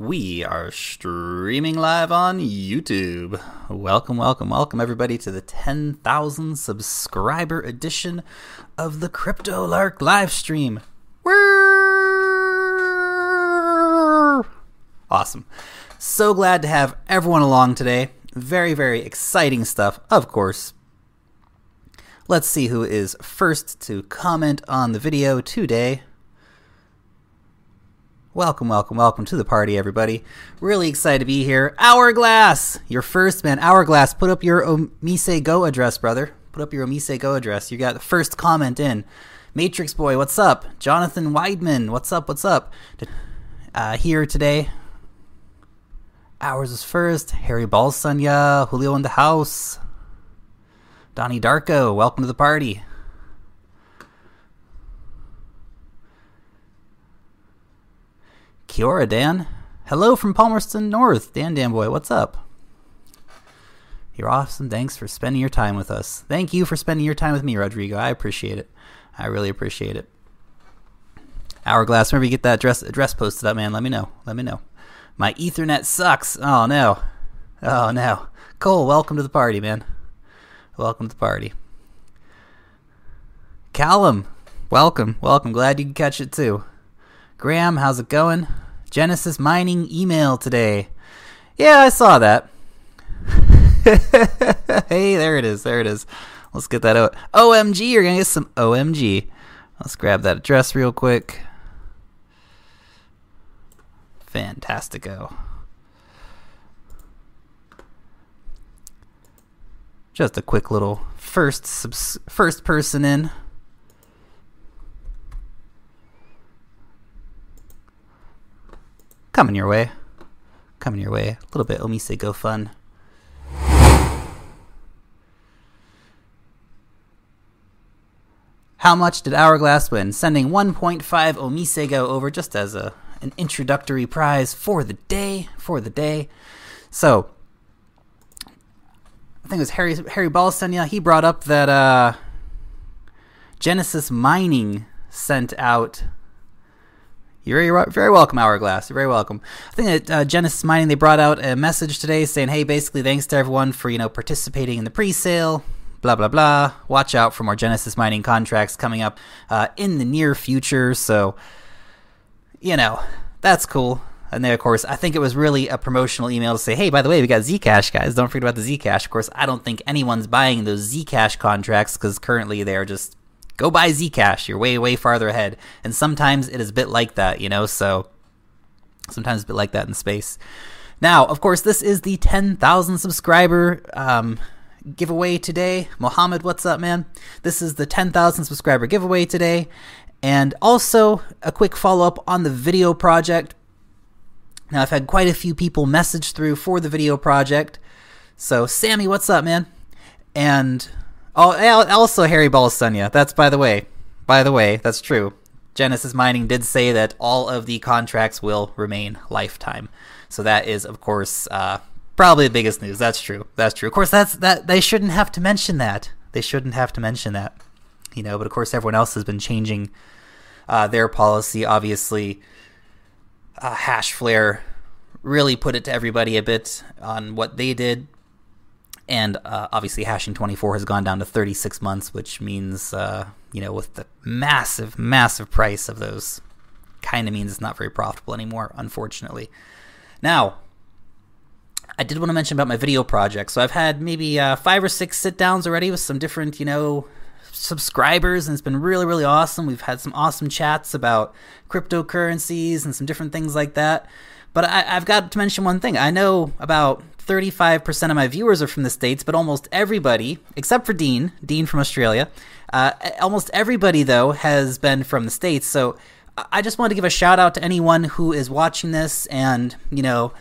We are streaming live on YouTube. Welcome, welcome, welcome, everybody, to the 10,000 subscriber edition of the Crypto Lark live stream. Awesome. So glad to have everyone along today. Very, very exciting stuff, of course. Let's see who is first to comment on the video today. Welcome, welcome, welcome to the party, everybody. Really excited to be here. Hourglass! Your first man, Hourglass, put up your Omise Go address, brother. Put up your Omise Go address. You got the first comment in. Matrix Boy, what's up? Jonathan Weidman, what's up, what's up? Uh, here today. Ours is first. Harry Balsanya, Julio in the house. Donnie Darko, welcome to the party. Kia ora, Dan. Hello from Palmerston North. Dan Dan Boy, what's up? You're awesome. Thanks for spending your time with us. Thank you for spending your time with me, Rodrigo. I appreciate it. I really appreciate it. Hourglass, whenever you get that address, address posted up, man, let me know. Let me know. My Ethernet sucks. Oh, no. Oh, no. Cole, welcome to the party, man. Welcome to the party. Callum, welcome. Welcome. Glad you can catch it, too. Graham, how's it going? Genesis Mining email today. Yeah, I saw that. hey, there it is. There it is. Let's get that out. OMG, you're going to get some OMG. Let's grab that address real quick. Fantastico. Just a quick little first subs- first person in. Coming your way. Coming your way. A little bit Omise Go fun. How much did Hourglass win? Sending 1.5 Omise Go over just as a an introductory prize for the day. For the day. So, I think it was Harry Harry Balsanya. He brought up that uh, Genesis Mining sent out you're very, welcome, Hourglass. You're very welcome. I think that uh, Genesis Mining they brought out a message today saying, "Hey, basically, thanks to everyone for you know participating in the pre-sale. Blah blah blah. Watch out for more Genesis Mining contracts coming up uh, in the near future." So, you know, that's cool. And then, of course, I think it was really a promotional email to say, hey, by the way, we got Zcash, guys. Don't forget about the Zcash. Of course, I don't think anyone's buying those Zcash contracts because currently they're just go buy Zcash. You're way, way farther ahead. And sometimes it is a bit like that, you know? So sometimes a bit like that in space. Now, of course, this is the 10,000 subscriber um, giveaway today. Mohammed, what's up, man? This is the 10,000 subscriber giveaway today. And also, a quick follow up on the video project. Now, I've had quite a few people message through for the video project. So, Sammy, what's up, man? And Oh, also Harry Balsunya. That's by the way. By the way, that's true. Genesis Mining did say that all of the contracts will remain lifetime. So that is, of course, uh, probably the biggest news. That's true. That's true. Of course, that's that. They shouldn't have to mention that. They shouldn't have to mention that. You know, but of course, everyone else has been changing uh, their policy. Obviously, uh, Hashflare really put it to everybody a bit on what they did and uh, obviously Hashing24 has gone down to 36 months which means uh, you know with the massive massive price of those kind of means it's not very profitable anymore unfortunately. Now i did want to mention about my video project. So i've had maybe uh, five or six sit downs already with some different you know subscribers and it's been really really awesome. We've had some awesome chats about cryptocurrencies and some different things like that but I, have got to mention one thing. I know about 35% of my viewers are from the States, but almost everybody, except for Dean, Dean from Australia, uh, almost everybody, though, has been from the States. So I just wanted to give a shout out to anyone who is watching this and, you know,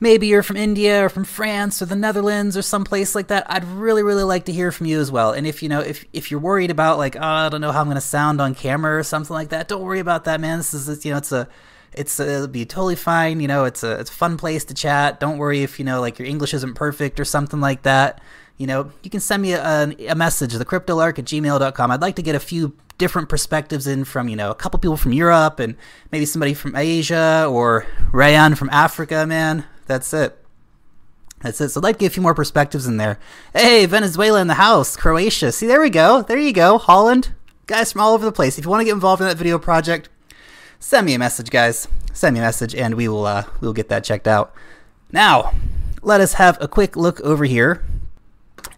maybe you're from India or from France or the Netherlands or someplace like that. I'd really, really like to hear from you as well. And if you know, if if you're worried about like, oh, I don't know how I'm going to sound on camera or something like that, don't worry about that, man. This is, you know, it's a, it's a, it'll be totally fine. You know, it's a, it's a fun place to chat. Don't worry if you know, like your English isn't perfect or something like that. You know, you can send me a, a message, thecryptolark at gmail.com. I'd like to get a few different perspectives in from, you know, a couple people from Europe and maybe somebody from Asia or Rayan from Africa, man. That's it. That's it. So I'd like to get a few more perspectives in there. Hey, Venezuela in the house, Croatia. See, there we go. There you go. Holland. Guys from all over the place. If you want to get involved in that video project, send me a message, guys. Send me a message, and we will uh, we will get that checked out. Now, let us have a quick look over here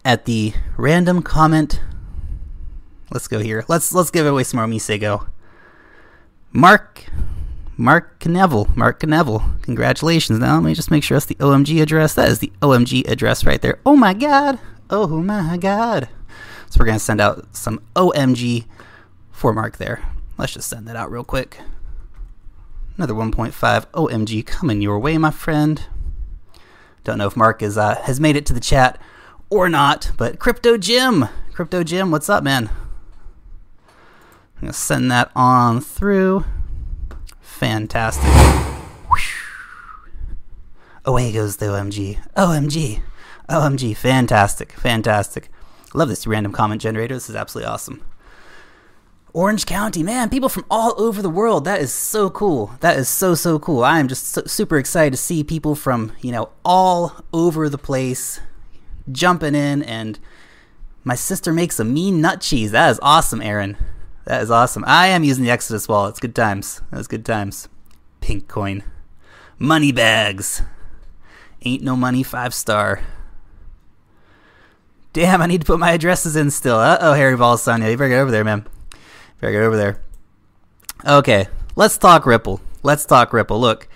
at the random comment. Let's go here. Let's let's give away some more Misego. Mark Mark Kneville. Mark Kneville. Congratulations. Now let me just make sure that's the OMG address. That is the OMG address right there. Oh my god. Oh my god. So we're gonna send out some OMG for Mark there. Let's just send that out real quick. Another 1.5 OMG coming your way, my friend. Don't know if Mark is uh, has made it to the chat or not, but Crypto Jim, Crypto Jim, what's up, man? I'm gonna send that on through. Fantastic. Away goes the OMG. OMG. OMG. Fantastic. Fantastic. Love this random comment generator. This is absolutely awesome. Orange County, man, people from all over the world. That is so cool. That is so, so cool. I am just so, super excited to see people from, you know, all over the place jumping in. And my sister makes a mean nut cheese. That is awesome, Aaron. That is awesome. I am using the Exodus wallet. It's good times. That's good times. Pink coin. Money bags. Ain't no money, five star. Damn, I need to put my addresses in still. Uh oh, Harry Balsania. You better get over there, man. Better get over there. Okay, let's talk Ripple. Let's talk Ripple. Look,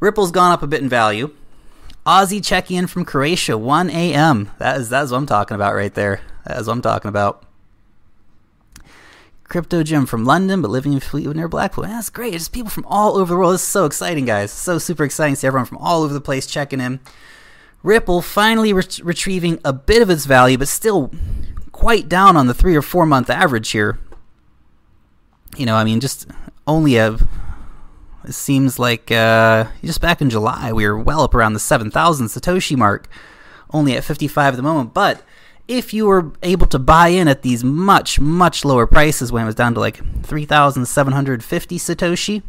Ripple's gone up a bit in value. Aussie checking in from Croatia, 1 a.m. That is, that is what I'm talking about right there. That is what I'm talking about. Crypto Jim from London, but living in Fleetwood near Blackpool. That's great. It's people from all over the world. This is so exciting, guys. So super exciting to see everyone from all over the place checking in. Ripple finally re- retrieving a bit of its value, but still quite down on the three or four month average here. You know, I mean, just only a. It seems like uh, just back in July, we were well up around the 7,000 Satoshi mark, only at 55 at the moment. But if you were able to buy in at these much, much lower prices when it was down to like 3,750 Satoshi,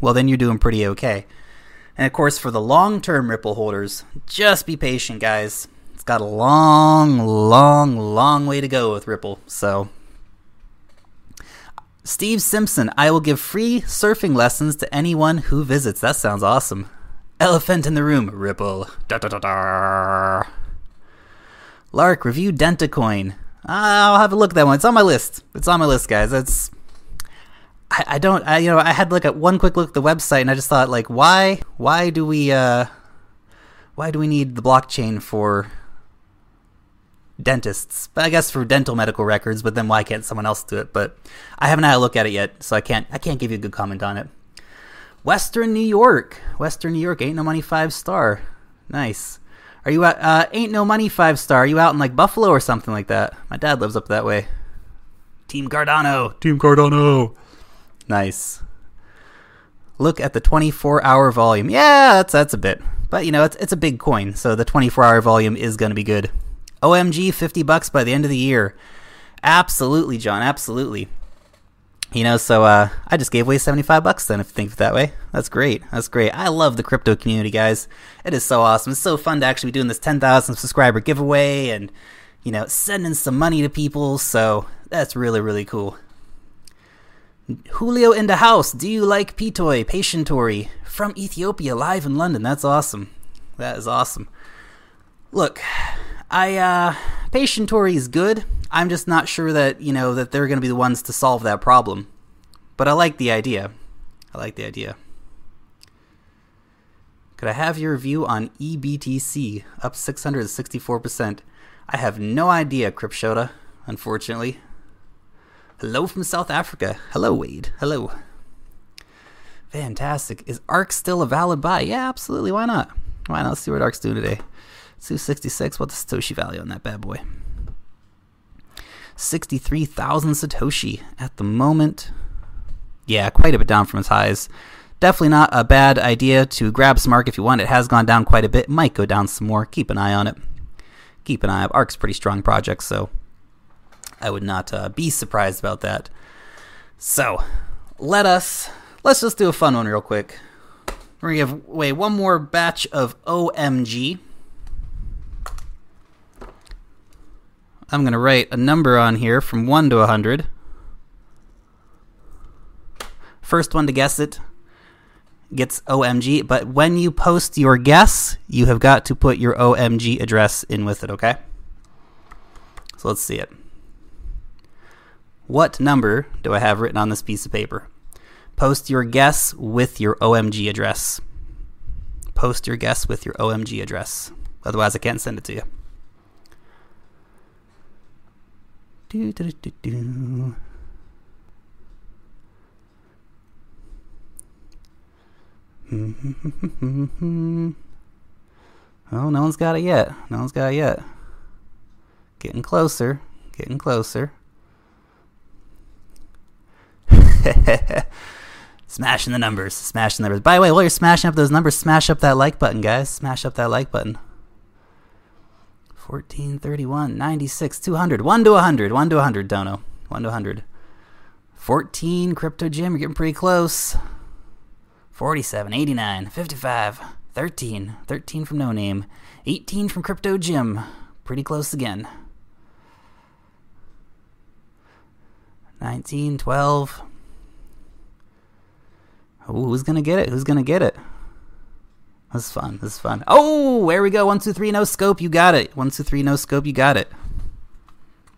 well, then you're doing pretty okay. And of course, for the long term Ripple holders, just be patient, guys. It's got a long, long, long way to go with Ripple. So, Steve Simpson, I will give free surfing lessons to anyone who visits. That sounds awesome. Elephant in the room, Ripple. Da da da da. Lark, review Dentacoin. I'll have a look at that one. It's on my list. It's on my list, guys. It's I, I don't I you know I had like a one quick look at the website and I just thought like why why do we uh why do we need the blockchain for dentists? But I guess for dental medical records, but then why can't someone else do it? But I haven't had a look at it yet, so I can't I can't give you a good comment on it. Western New York. Western New York ain't no money five star. Nice. Are you at uh, Ain't No Money five star? Are you out in like Buffalo or something like that? My dad lives up that way. Team Cardano. Team Cardano. Nice. Look at the 24 hour volume. Yeah, that's that's a bit. But you know, it's it's a big coin, so the 24 hour volume is going to be good. OMG 50 bucks by the end of the year. Absolutely, John, absolutely. You know, so uh, I just gave away 75 bucks then, if you think of it that way. That's great. That's great. I love the crypto community, guys. It is so awesome. It's so fun to actually be doing this 10,000 subscriber giveaway and, you know, sending some money to people. So that's really, really cool. Julio in the house. Do you like Pitoy, Patientory from Ethiopia live in London? That's awesome. That is awesome. Look, I uh patient Patientory is good. I'm just not sure that, you know, that they're going to be the ones to solve that problem. But I like the idea. I like the idea. Could I have your view on EBTC up 664%? I have no idea, Cripshota, unfortunately. Hello from South Africa. Hello, Wade. Hello. Fantastic. Is ARK still a valid buy? Yeah, absolutely. Why not? Why not? Let's see what ARK's doing today. 266. What's the Satoshi value on that bad boy? 63,000 Satoshi at the moment. Yeah, quite a bit down from its highs. Definitely not a bad idea to grab some if you want. It has gone down quite a bit. Might go down some more. Keep an eye on it. Keep an eye. ARK's pretty strong project, so I would not uh, be surprised about that. So, let us let's just do a fun one real quick. We're gonna give away one more batch of OMG. I'm gonna write a number on here from one to a hundred. First one to guess it gets OMG, but when you post your guess, you have got to put your OMG address in with it, okay? So let's see it. What number do I have written on this piece of paper? Post your guess with your OMG address. Post your guess with your OMG address. Otherwise, I can't send it to you. Do, do, do, do. oh, no one's got it yet. No one's got it yet. Getting closer. Getting closer. smashing the numbers. Smashing the numbers. By the way, while you're smashing up those numbers, smash up that like button, guys. Smash up that like button. 14, 31, 96, 200. 1 to 100. 1 to 100, Dono. 1 to 100. 14, Crypto Jim. You're getting pretty close. 47, 89, 55, 13. 13 from No Name. 18 from Crypto Jim. Pretty close again. 19, 12. Ooh, who's gonna get it? Who's gonna get it? This is fun. This is fun. Oh, there we go. One, two, three, no scope. You got it. One, two, three, no scope. You got it.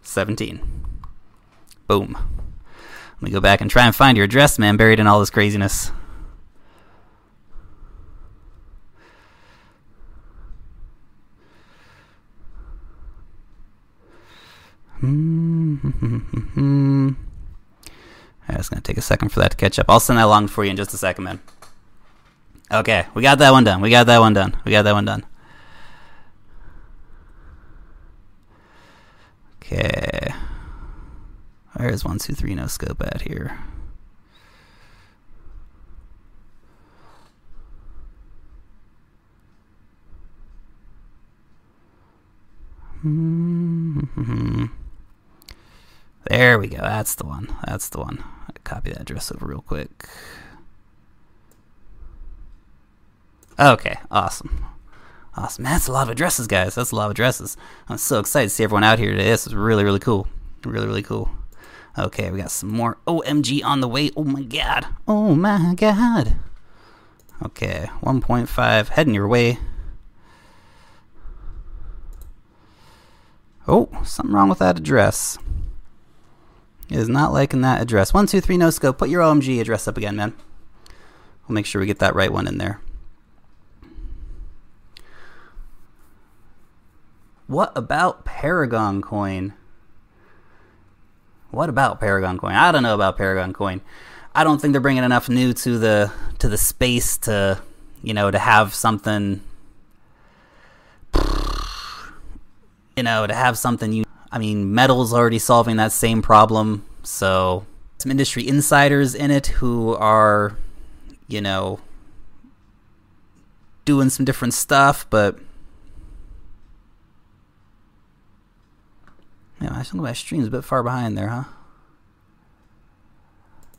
17. Boom. Let me go back and try and find your address, man, buried in all this craziness. It's going to take a second for that to catch up. I'll send that along for you in just a second, man. Okay, we got that one done. We got that one done. We got that one done. Okay. Where's one, two, three, no scope at here? Hmm. There we go. That's the one. That's the one. copy that address over real quick. Okay, awesome. Awesome. That's a lot of addresses, guys. That's a lot of addresses. I'm so excited to see everyone out here today. This is really, really cool. Really, really cool. Okay, we got some more OMG on the way. Oh my god. Oh my god. Okay, 1.5 heading your way. Oh, something wrong with that address. Is not liking that address. 123 no scope. Put your OMG address up again, man. We'll make sure we get that right one in there. What about Paragon Coin? What about Paragon Coin? I don't know about Paragon Coin. I don't think they're bringing enough new to the to the space to, you know, to have something you know, to have something you I mean, Metal's already solving that same problem, so some industry insiders in it who are, you know, doing some different stuff, but Yeah, I think my stream's a bit far behind there, huh?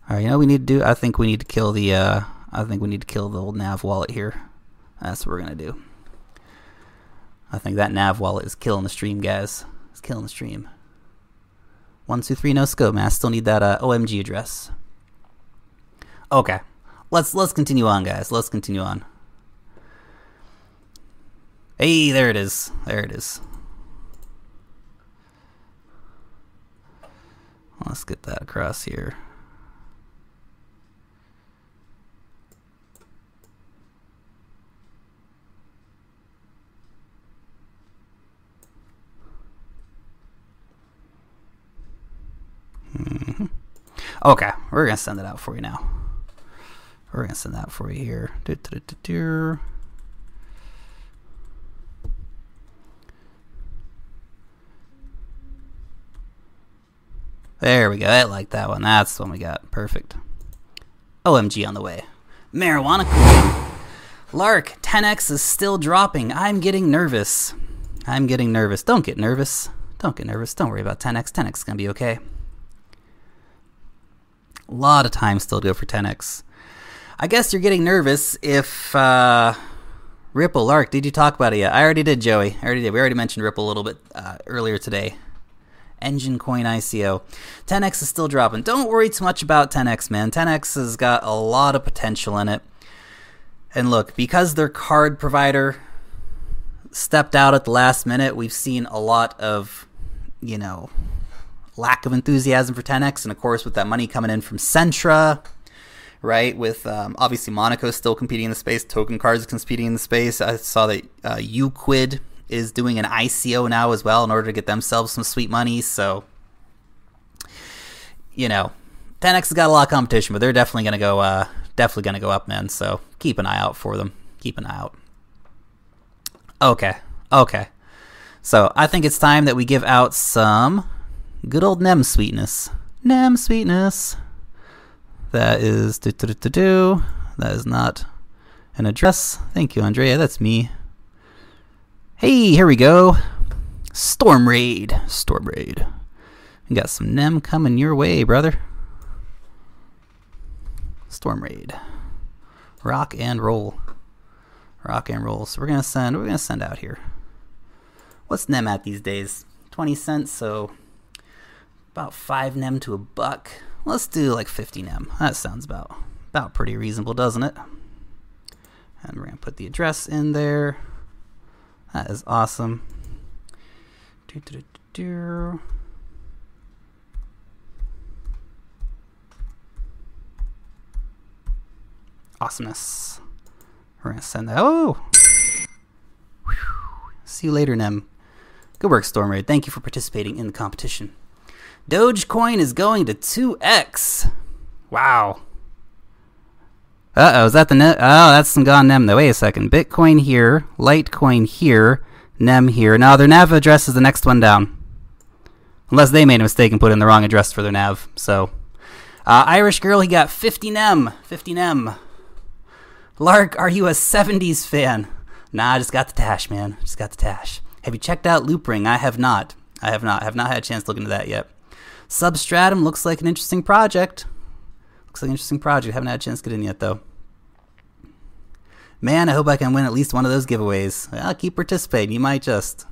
Alright, you know we need to do? I think we need to kill the, uh, I think we need to kill the old nav wallet here. That's what we're gonna do. I think that nav wallet is killing the stream, guys. It's killing the stream. One, two, three, no scope, man. I still need that uh, OMG address. Okay, let's let's continue on, guys. Let's continue on. Hey, there it is. There it is. Let's get that across here. Mm-hmm. Okay, we're gonna send it out for you now. We're gonna send that for you here. Do, do, do, There we go. I like that one. That's the one we got. Perfect. OMG on the way. Marijuana. Lark, TenX is still dropping. I'm getting nervous. I'm getting nervous. Don't get nervous. Don't get nervous. Don't worry about TenX. TenX is going to be okay. A lot of time still to go for TenX. I guess you're getting nervous if uh, Ripple, Lark, did you talk about it yet? I already did, Joey. I already did. We already mentioned Ripple a little bit uh, earlier today. Enjin Coin ICO. TenX is still dropping. Don't worry too much about TenX, man. TenX has got a lot of potential in it. And look, because their card provider stepped out at the last minute, we've seen a lot of, you know, lack of enthusiasm for TenX. And of course, with that money coming in from Centra, right? With um, obviously Monaco still competing in the space, token cards competing in the space. I saw that uh, Uquid is doing an ICO now as well in order to get themselves some sweet money. So, you know, TenX has got a lot of competition, but they're definitely going to go, uh, definitely going to go up, man. So keep an eye out for them. Keep an eye out. Okay, okay. So I think it's time that we give out some good old Nem sweetness. Nem sweetness. That is do do do do. That is not an address. Thank you, Andrea. That's me. Hey, here we go. Storm Raid. Storm Raid. We got some NEM coming your way, brother. Storm Raid. Rock and roll. Rock and roll. So we're gonna send we're gonna send out here. What's NEM at these days? 20 cents, so about 5 NEM to a buck. Let's do like 50 NEM. That sounds about about pretty reasonable, doesn't it? And we're gonna put the address in there. That is awesome. Do, do, do, Awesomeness. We're gonna send that. Oh, see you later, Nem. Good work, Storm Raid. Thank you for participating in the competition. Dogecoin is going to 2x. Wow. Uh oh, is that the net? Oh, that's some gone NEM though. Wait a second. Bitcoin here, Litecoin here, NEM here. Now their NAV address is the next one down. Unless they made a mistake and put in the wrong address for their NAV. So, uh, Irish girl, he got 50 NEM. 50 NEM. Lark, are you a 70s fan? Nah, I just got the Tash, man. Just got the Tash. Have you checked out Loopring? I have not. I have not. I have not had a chance to look into that yet. Substratum looks like an interesting project. Looks like an interesting project. Haven't had a chance to get in yet, though. Man, I hope I can win at least one of those giveaways. I'll keep participating. You might just.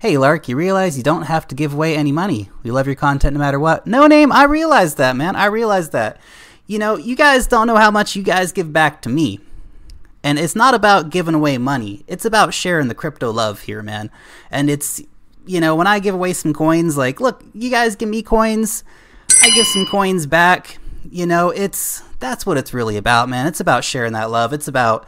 Hey, Lark, you realize you don't have to give away any money. We love your content no matter what. No name, I realize that, man. I realize that. You know, you guys don't know how much you guys give back to me. And it's not about giving away money. It's about sharing the crypto love here, man. And it's, you know, when I give away some coins, like, look, you guys give me coins. I give some coins back. You know, it's that's what it's really about, man. It's about sharing that love. It's about,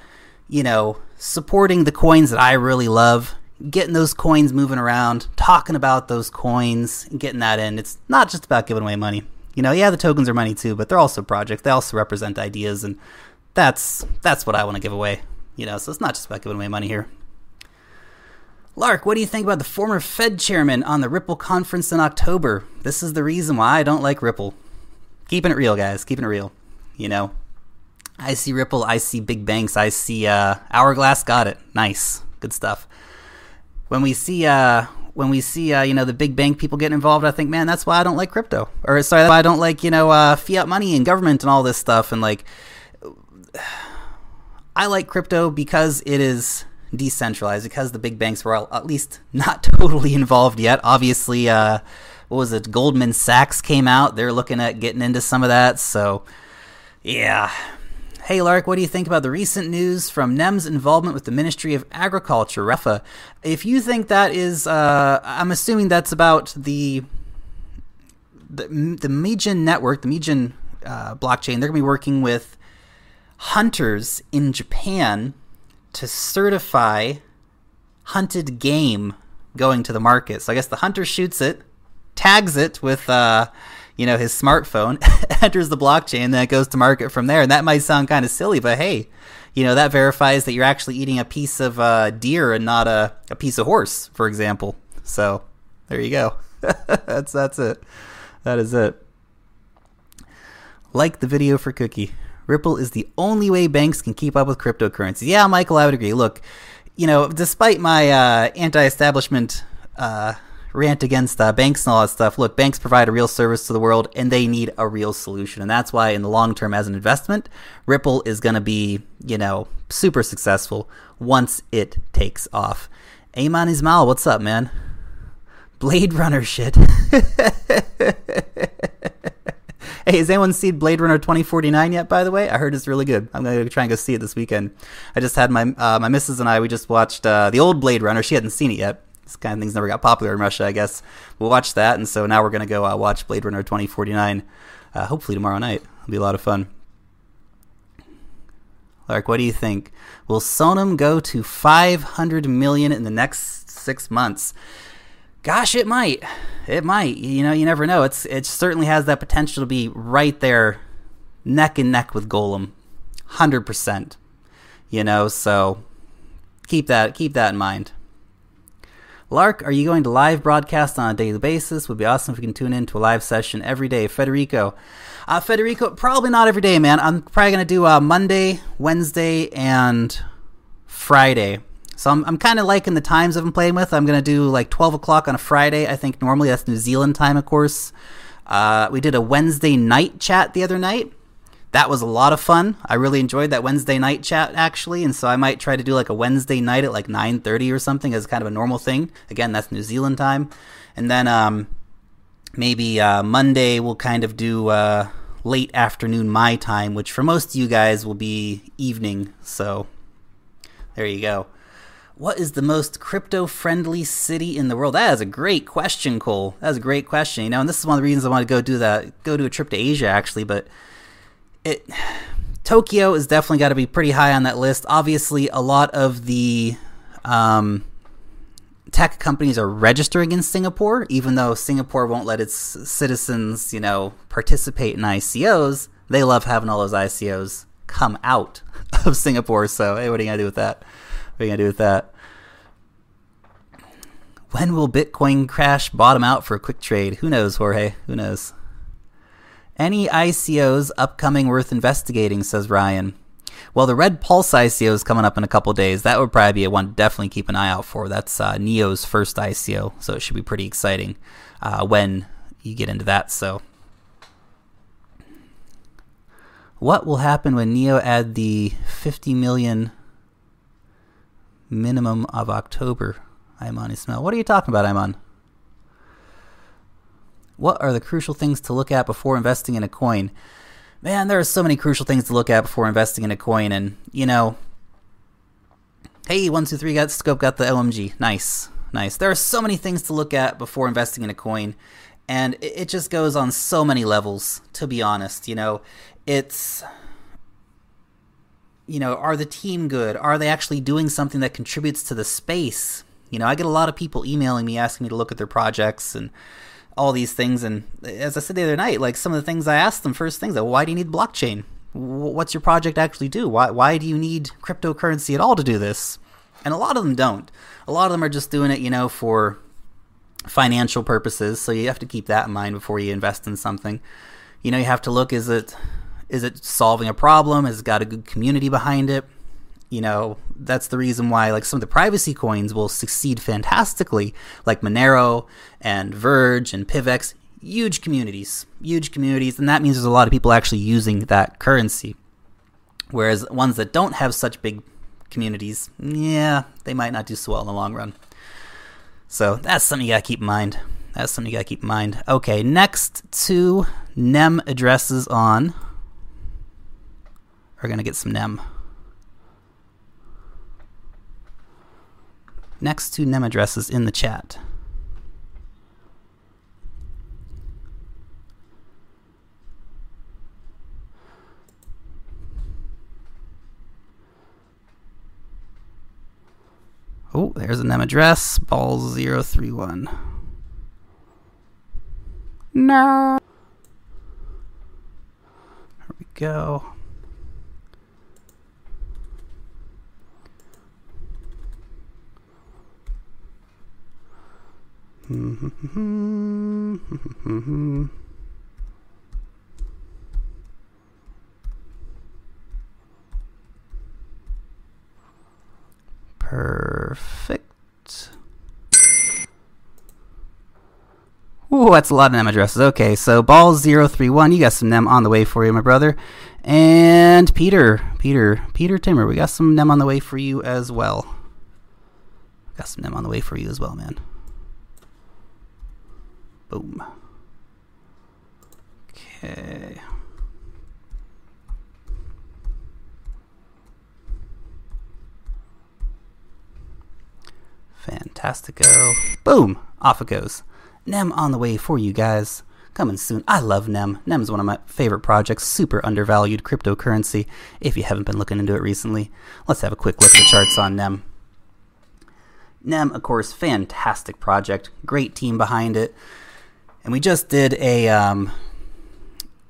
you know, supporting the coins that I really love, getting those coins moving around, talking about those coins, getting that in. It's not just about giving away money. You know, yeah, the tokens are money too, but they're also projects. They also represent ideas, and that's that's what I want to give away. You know, so it's not just about giving away money here. Lark, what do you think about the former Fed chairman on the Ripple conference in October? This is the reason why I don't like Ripple. Keeping it real, guys. Keeping it real. You know, I see Ripple. I see big banks. I see uh, Hourglass. Got it. Nice. Good stuff. When we see uh, when we see uh, you know the big bank people getting involved, I think, man, that's why I don't like crypto. Or sorry, I don't like you know uh, fiat money and government and all this stuff. And like, I like crypto because it is decentralized because the big banks were at least not totally involved yet. Obviously, uh, what was it? Goldman Sachs came out. They're looking at getting into some of that. So, yeah. Hey, Lark, what do you think about the recent news from NEM's involvement with the Ministry of Agriculture, REFA? If you think that is, uh, I'm assuming that's about the the, the Mijin network, the Mijin uh, blockchain. They're going to be working with hunters in Japan to certify hunted game going to the market. So I guess the hunter shoots it, tags it with, uh, you know, his smartphone, enters the blockchain, then it goes to market from there. And that might sound kind of silly, but hey, you know, that verifies that you're actually eating a piece of uh, deer and not a, a piece of horse, for example. So there you go. that's that's it. That is it. Like the video for Cookie. Ripple is the only way banks can keep up with cryptocurrency. Yeah, Michael, I would agree. Look, you know, despite my uh, anti-establishment uh, rant against uh, banks and all that stuff, look, banks provide a real service to the world, and they need a real solution, and that's why, in the long term, as an investment, Ripple is going to be, you know, super successful once it takes off. Ayman Ismail, what's up, man? Blade Runner shit. Hey, has anyone seen Blade Runner 2049 yet? By the way, I heard it's really good. I'm gonna try and go see it this weekend. I just had my uh, my missus and I. We just watched uh, the old Blade Runner. She hadn't seen it yet. This kind of things never got popular in Russia, I guess. We'll watch that, and so now we're gonna go uh, watch Blade Runner 2049. Uh, hopefully tomorrow night. It'll be a lot of fun. Lark, what do you think? Will SONM go to 500 million in the next six months? Gosh, it might. It might. You know, you never know. It's it certainly has that potential to be right there, neck and neck with Golem, hundred percent. You know, so keep that keep that in mind. Lark, are you going to live broadcast on a daily basis? Would be awesome if we can tune in to a live session every day. Federico, uh, Federico, probably not every day, man. I'm probably gonna do uh, Monday, Wednesday, and Friday. So I'm, I'm kind of liking the times I've been playing with. I'm going to do like 12 o'clock on a Friday. I think normally that's New Zealand time, of course. Uh, we did a Wednesday night chat the other night. That was a lot of fun. I really enjoyed that Wednesday night chat actually, and so I might try to do like a Wednesday night at like 9:30 or something as kind of a normal thing. Again, that's New Zealand time, and then um, maybe uh, Monday we'll kind of do uh, late afternoon my time, which for most of you guys will be evening. So there you go. What is the most crypto friendly city in the world? That is a great question, Cole. That is a great question. You know, and this is one of the reasons I want to go do that, go do a trip to Asia actually. But it, Tokyo is definitely got to be pretty high on that list. Obviously, a lot of the um, tech companies are registering in Singapore, even though Singapore won't let its citizens, you know, participate in ICOs. They love having all those ICOs come out of Singapore. So, hey, what are you gonna do with that? What are you gonna do with that? When will Bitcoin crash bottom out for a quick trade? Who knows, Jorge? Who knows? Any ICOs upcoming worth investigating, says Ryan. Well, the Red Pulse ICO is coming up in a couple days. That would probably be a one to definitely keep an eye out for. That's uh, Neo's first ICO, so it should be pretty exciting uh, when you get into that. So, what will happen when Neo add the 50 million minimum of October? Iman Ismail. What are you talking about, Iman? What are the crucial things to look at before investing in a coin? Man, there are so many crucial things to look at before investing in a coin, and you know, hey, one two three got scope got the LMG, nice, nice. There are so many things to look at before investing in a coin, and it, it just goes on so many levels. To be honest, you know, it's you know, are the team good? Are they actually doing something that contributes to the space? You know, I get a lot of people emailing me asking me to look at their projects and all these things. And as I said the other night, like some of the things I asked them first things, like, why do you need blockchain? What's your project actually do? Why why do you need cryptocurrency at all to do this? And a lot of them don't. A lot of them are just doing it, you know, for financial purposes. So you have to keep that in mind before you invest in something. You know, you have to look is it is it solving a problem? Has it got a good community behind it? You know, that's the reason why like some of the privacy coins will succeed fantastically, like Monero and Verge and PivX. Huge communities, huge communities, and that means there's a lot of people actually using that currency. Whereas ones that don't have such big communities, yeah, they might not do so well in the long run. So that's something you gotta keep in mind. That's something you gotta keep in mind. Okay, next two NEM addresses on. We're gonna get some NEM. next to NEM addresses in the chat. Oh, there's a NEM address, ball031. No. There we go. Perfect. Ooh, that's a lot of NEM addresses. Okay, so ball031, you got some NEM on the way for you, my brother. And Peter, Peter, Peter Timmer, we got some NEM on the way for you as well. Got some NEM on the way for you as well, man. Boom. Okay. Fantastico. Boom! Off it goes. NEM on the way for you guys. Coming soon. I love NEM. NEM is one of my favorite projects. Super undervalued cryptocurrency. If you haven't been looking into it recently, let's have a quick look at the charts on NEM. NEM, of course, fantastic project. Great team behind it. And we just did a um,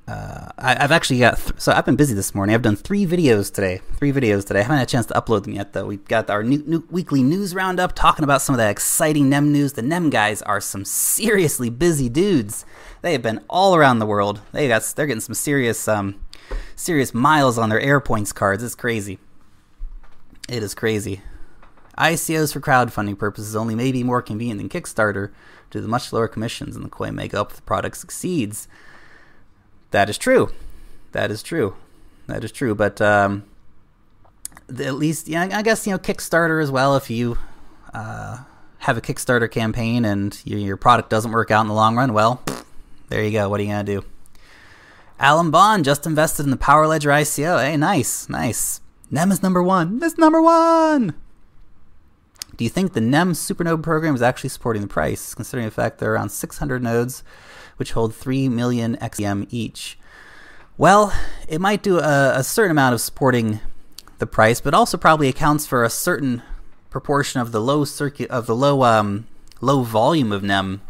uh, I, have actually got th- so I've been busy this morning. I've done three videos today. Three videos today. I haven't had a chance to upload them yet, though. We've got our new, new weekly news roundup talking about some of that exciting NEM news. The NEM guys are some seriously busy dudes. They have been all around the world. They got they're getting some serious um, serious miles on their air points cards. It's crazy. It is crazy. ICOs for crowdfunding purposes only may be more convenient than Kickstarter due to the much lower commissions and the coin makeup if the product succeeds. That is true. That is true. That is true. But um, at least, yeah, I guess you know Kickstarter as well. If you uh, have a Kickstarter campaign and your, your product doesn't work out in the long run, well, there you go. What are you gonna do? Alan Bond just invested in the Power Ledger ICO. Hey, nice, nice. NEM is number one. That's number one. Do you think the NEM supernode program is actually supporting the price, considering the fact there are around 600 nodes which hold 3 million XEM each. Well, it might do a, a certain amount of supporting the price, but also probably accounts for a certain proportion of the low circuit of the low um, low volume of NEM.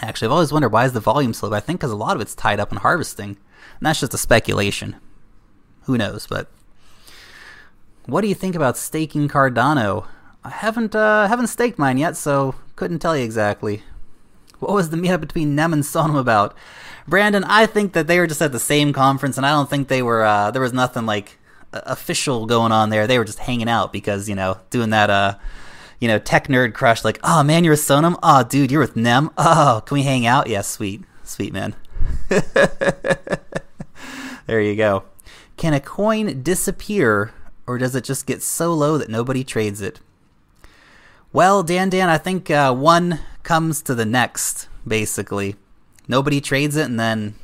Actually, I've always wondered why is the volume so low. I think because a lot of it's tied up in harvesting, and that's just a speculation. Who knows? But what do you think about staking Cardano? I haven't uh, haven't staked mine yet, so couldn't tell you exactly. What was the meetup between Nem and SONM about? Brandon, I think that they were just at the same conference, and I don't think they were. Uh, there was nothing like official going on there. They were just hanging out because you know doing that. Uh, you know, tech nerd crush. Like, oh man, you're with SONM. Oh, dude, you're with Nem. Oh, can we hang out? Yeah, sweet, sweet man. there you go. Can a coin disappear, or does it just get so low that nobody trades it? Well, Dan, Dan, I think uh, one comes to the next, basically. Nobody trades it, and then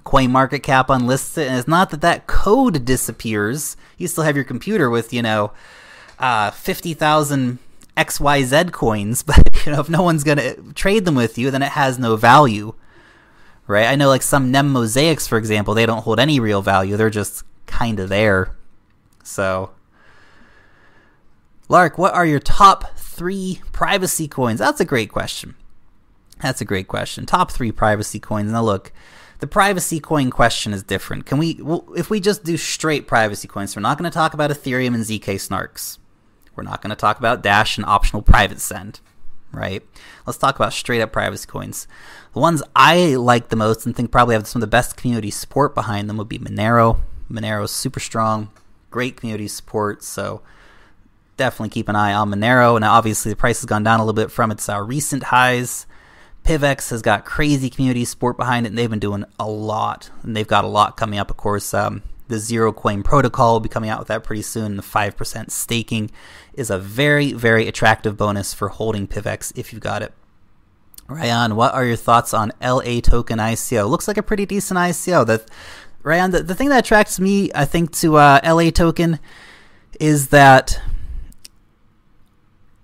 CoinMarketCap unlists it. And it's not that that code disappears. You still have your computer with, you know, uh, 50,000 XYZ coins, but, you know, if no one's going to trade them with you, then it has no value. Right? I know, like, some NEM mosaics, for example, they don't hold any real value. They're just kind of there. So. Lark, what are your top three privacy coins? That's a great question. That's a great question. Top three privacy coins. Now, look, the privacy coin question is different. Can we, well, if we just do straight privacy coins, we're not going to talk about Ethereum and ZK snarks. We're not going to talk about Dash and optional private send, right? Let's talk about straight up privacy coins. The ones I like the most and think probably have some of the best community support behind them would be Monero. Monero is super strong, great community support. So definitely keep an eye on Monero. Now, obviously, the price has gone down a little bit from its uh, recent highs. PivX has got crazy community support behind it, and they've been doing a lot. And they've got a lot coming up, of course. Um, the Zero Coin Protocol will be coming out with that pretty soon. The 5% staking is a very, very attractive bonus for holding PivX if you've got it. Ryan, what are your thoughts on LA Token ICO? Looks like a pretty decent ICO. That Ryan, the, the thing that attracts me, I think, to uh, LA Token is that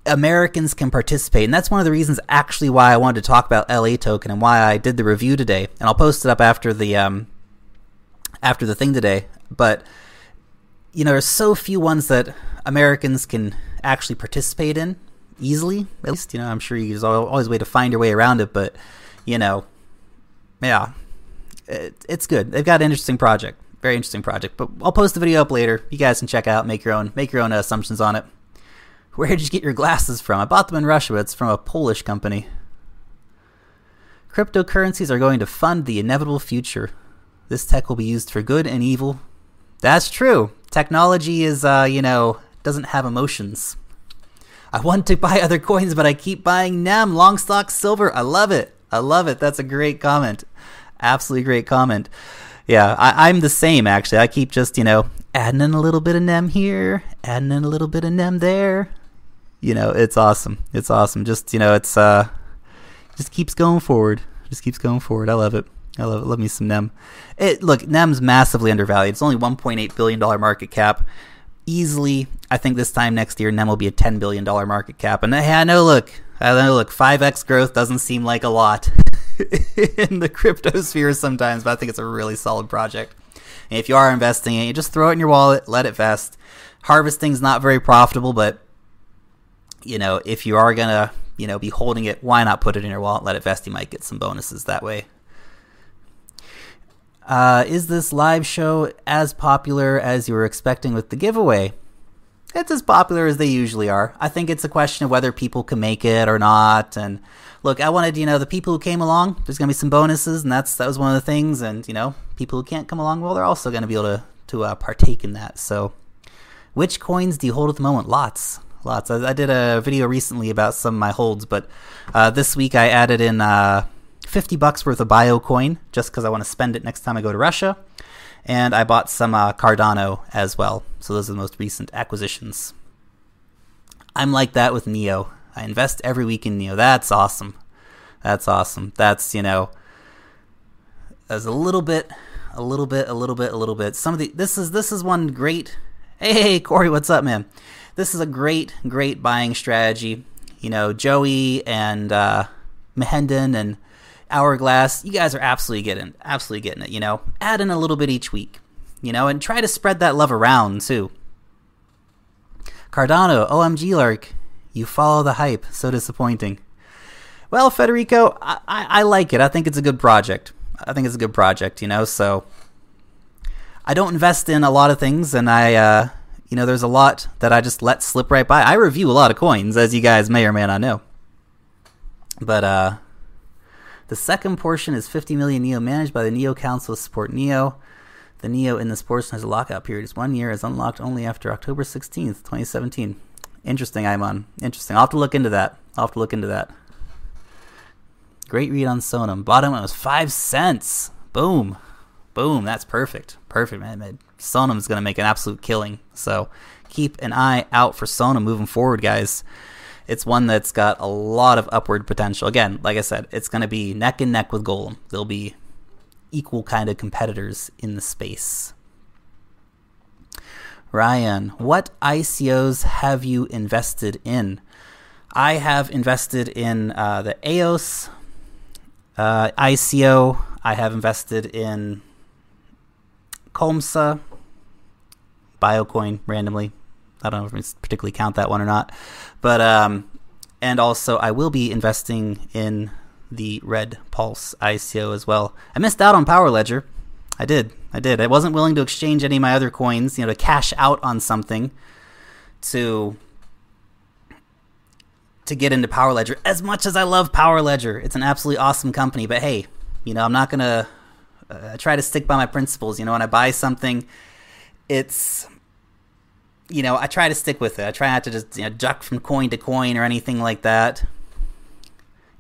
Americans can participate. And that's one of the reasons actually why I wanted to talk about LA token and why I did the review today. And I'll post it up after the um, after the thing today. But you know, there's so few ones that Americans can actually participate in easily. At least, you know, I'm sure there's always a way to find your way around it, but you know, yeah, it, it's good. They've got an interesting project. very interesting project. But I'll post the video up later. You guys can check out, make your own, make your own assumptions on it. Where did you get your glasses from? I bought them in Russia. It's from a Polish company. Cryptocurrencies are going to fund the inevitable future. This tech will be used for good and evil. That's true. Technology is, uh, you know, doesn't have emotions. I want to buy other coins, but I keep buying NEM, long stock silver. I love it. I love it. That's a great comment. Absolutely great comment. Yeah, I, I'm the same actually. I keep just, you know, adding in a little bit of NEM here, adding in a little bit of NEM there. You know, it's awesome. It's awesome. Just, you know, it's uh just keeps going forward. Just keeps going forward. I love it. I love it. Love me some NEM. It look, NEM's massively undervalued. It's only 1.8 billion dollar market cap. Easily, I think this time next year, NEM will be a 10 billion dollar market cap. And hey, I know, look, I know, look, 5x growth doesn't seem like a lot in the crypto sphere sometimes, but I think it's a really solid project. And if you are investing in it, you just throw it in your wallet, let it vest. Harvesting's not very profitable, but you know, if you are gonna you know, be holding it, why not put it in your wallet, let it vest? You might get some bonuses that way. Uh, is this live show as popular as you were expecting with the giveaway? It's as popular as they usually are. I think it's a question of whether people can make it or not. And look, I wanted, you know, the people who came along, there's to be some bonuses, and that's that was one of the things. And, you know, people who can't come along, well, they're also to be able to, to uh, partake in that. So, which coins do you hold at the moment? Lots lots. I, I, did a video recently about some of my holds, but uh, this week I added in uh, 50 bucks worth of Biocoin just because I want to spend it next time I go to Russia. And I bought some uh, Cardano as well. So those are the most recent acquisitions. I'm like that with Neo. I invest every week in Neo. That's awesome. That's awesome. That's, you know, as a little bit, a little bit, a little bit, a little bit. Some of the this is this is one great. Hey Corey, what's up, man? This is a great, great buying strategy. You know, Joey and uh, Mehendon and Hourglass, you guys are absolutely getting, absolutely getting it. You know, add in a little bit each week. You know, and try to spread that love around too. Cardano, OMG Lark, you follow the hype. So disappointing. Well, Federico, I, I, I like it. I think it's a good project. I think it's a good project. You know, so I don't invest in a lot of things, and I uh, you know, there's a lot that I just let slip right by. I review a lot of coins, as you guys may or may not know. But uh, the second portion is 50 million Neo managed by the Neo Council to support Neo. The Neo in this portion has a lockout period. It's one year, is unlocked only after October 16th, 2017. Interesting, Imon. Interesting. I'll have to look into that. I'll have to look into that. Great read on SONM. Bottom it was five cents. Boom. Boom. That's perfect. Perfect, man. SONM's going to make an absolute killing. So keep an eye out for SONM moving forward, guys. It's one that's got a lot of upward potential. Again, like I said, it's going to be neck and neck with Golem. They'll be equal kind of competitors in the space. Ryan, what ICOs have you invested in? I have invested in uh, the EOS uh, ICO. I have invested in Comsa, Biocoin randomly. I don't know if we particularly count that one or not, but um, and also I will be investing in the Red Pulse ICO as well. I missed out on Power Ledger. I did. I did. I wasn't willing to exchange any of my other coins, you know, to cash out on something to to get into Power Ledger. As much as I love Power Ledger, it's an absolutely awesome company, but hey, you know, I'm not going to uh, try to stick by my principles. You know, when I buy something, it's you know I try to stick with it. I try not to just you know duck from coin to coin or anything like that.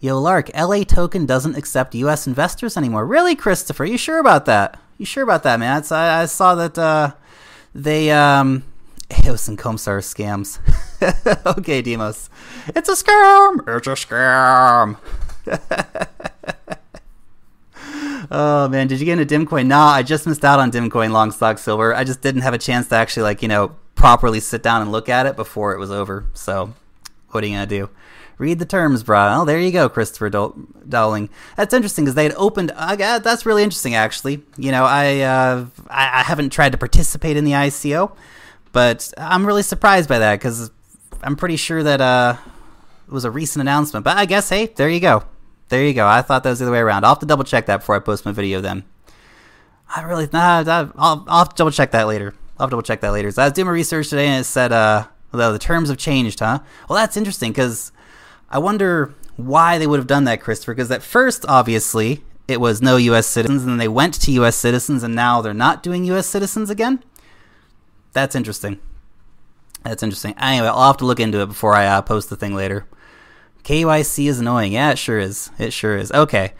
Yo, Lark, LA Token doesn't accept U.S. investors anymore. Really, Christopher? You sure about that? You sure about that, man? I, I saw that uh, they um, EOS and Comstar scams. okay, Demos, it's a scam. It's a scam. Oh man, did you get into Dimcoin? Nah, I just missed out on Dimcoin long stock silver. I just didn't have a chance to actually like you know properly sit down and look at it before it was over. So what are you gonna do? Read the terms, bro. Oh, there you go, Christopher Dowling. That's interesting because they had opened. Uh, that's really interesting, actually. You know, I, uh, I I haven't tried to participate in the ICO, but I'm really surprised by that because I'm pretty sure that uh, it was a recent announcement. But I guess hey, there you go. There you go. I thought that was the other way around. I'll have to double check that before I post my video then. I really nah, I'll, I'll have to double check that later. I'll have to double check that later. So I was doing my research today and it said uh, the, the terms have changed, huh? Well, that's interesting because I wonder why they would have done that, Christopher. Because at first, obviously, it was no U.S. citizens, and then they went to U.S. citizens, and now they're not doing U.S. citizens again. That's interesting. That's interesting. Anyway, I'll have to look into it before I uh, post the thing later. KYC is annoying. Yeah, it sure is. It sure is. Okay,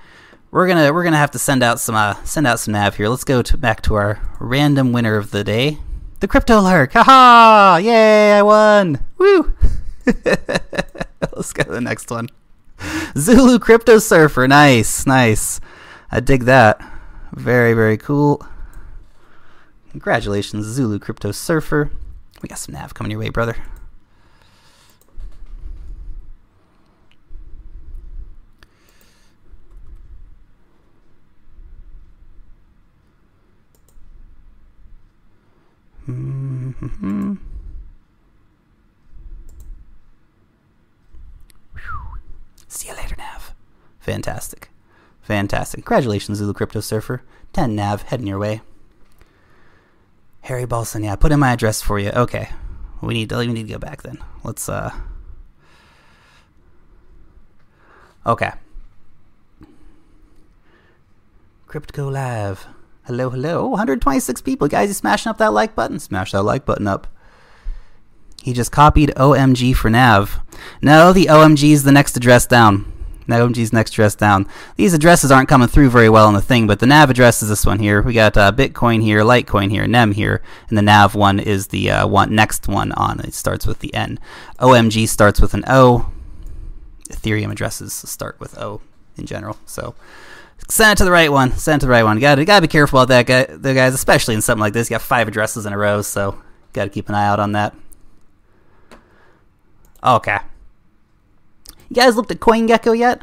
we're gonna we're gonna have to send out some uh, send out some nav here. Let's go to, back to our random winner of the day, the Crypto Lurk. Haha! Yay! I won! Woo! Let's go to the next one. Zulu Crypto Surfer. Nice, nice. I dig that. Very, very cool. Congratulations, Zulu Crypto Surfer. We got some nav coming your way, brother. Mm-hmm. See you later, Nav. Fantastic. Fantastic. Congratulations, Zulu Crypto Surfer. 10 Nav heading your way. Harry Balson, yeah, put in my address for you. Okay. We need to we need to go back then. Let's uh Okay. Crypto Live. Hello, hello. 126 people. Guys, you smashing up that like button. Smash that like button up. He just copied OMG for Nav. No, the OMG is the next address down. No, OMG's next address down. These addresses aren't coming through very well on the thing, but the Nav address is this one here. We got uh, Bitcoin here, Litecoin here, NEM here, and the Nav one is the uh, one next one on. It starts with the N. OMG starts with an O. Ethereum addresses start with O in general. So send it to the right one. Send it to the right one. Got to gotta be careful about that guy, the guys, especially in something like this. You got five addresses in a row, so got to keep an eye out on that. Okay. You guys looked at CoinGecko yet?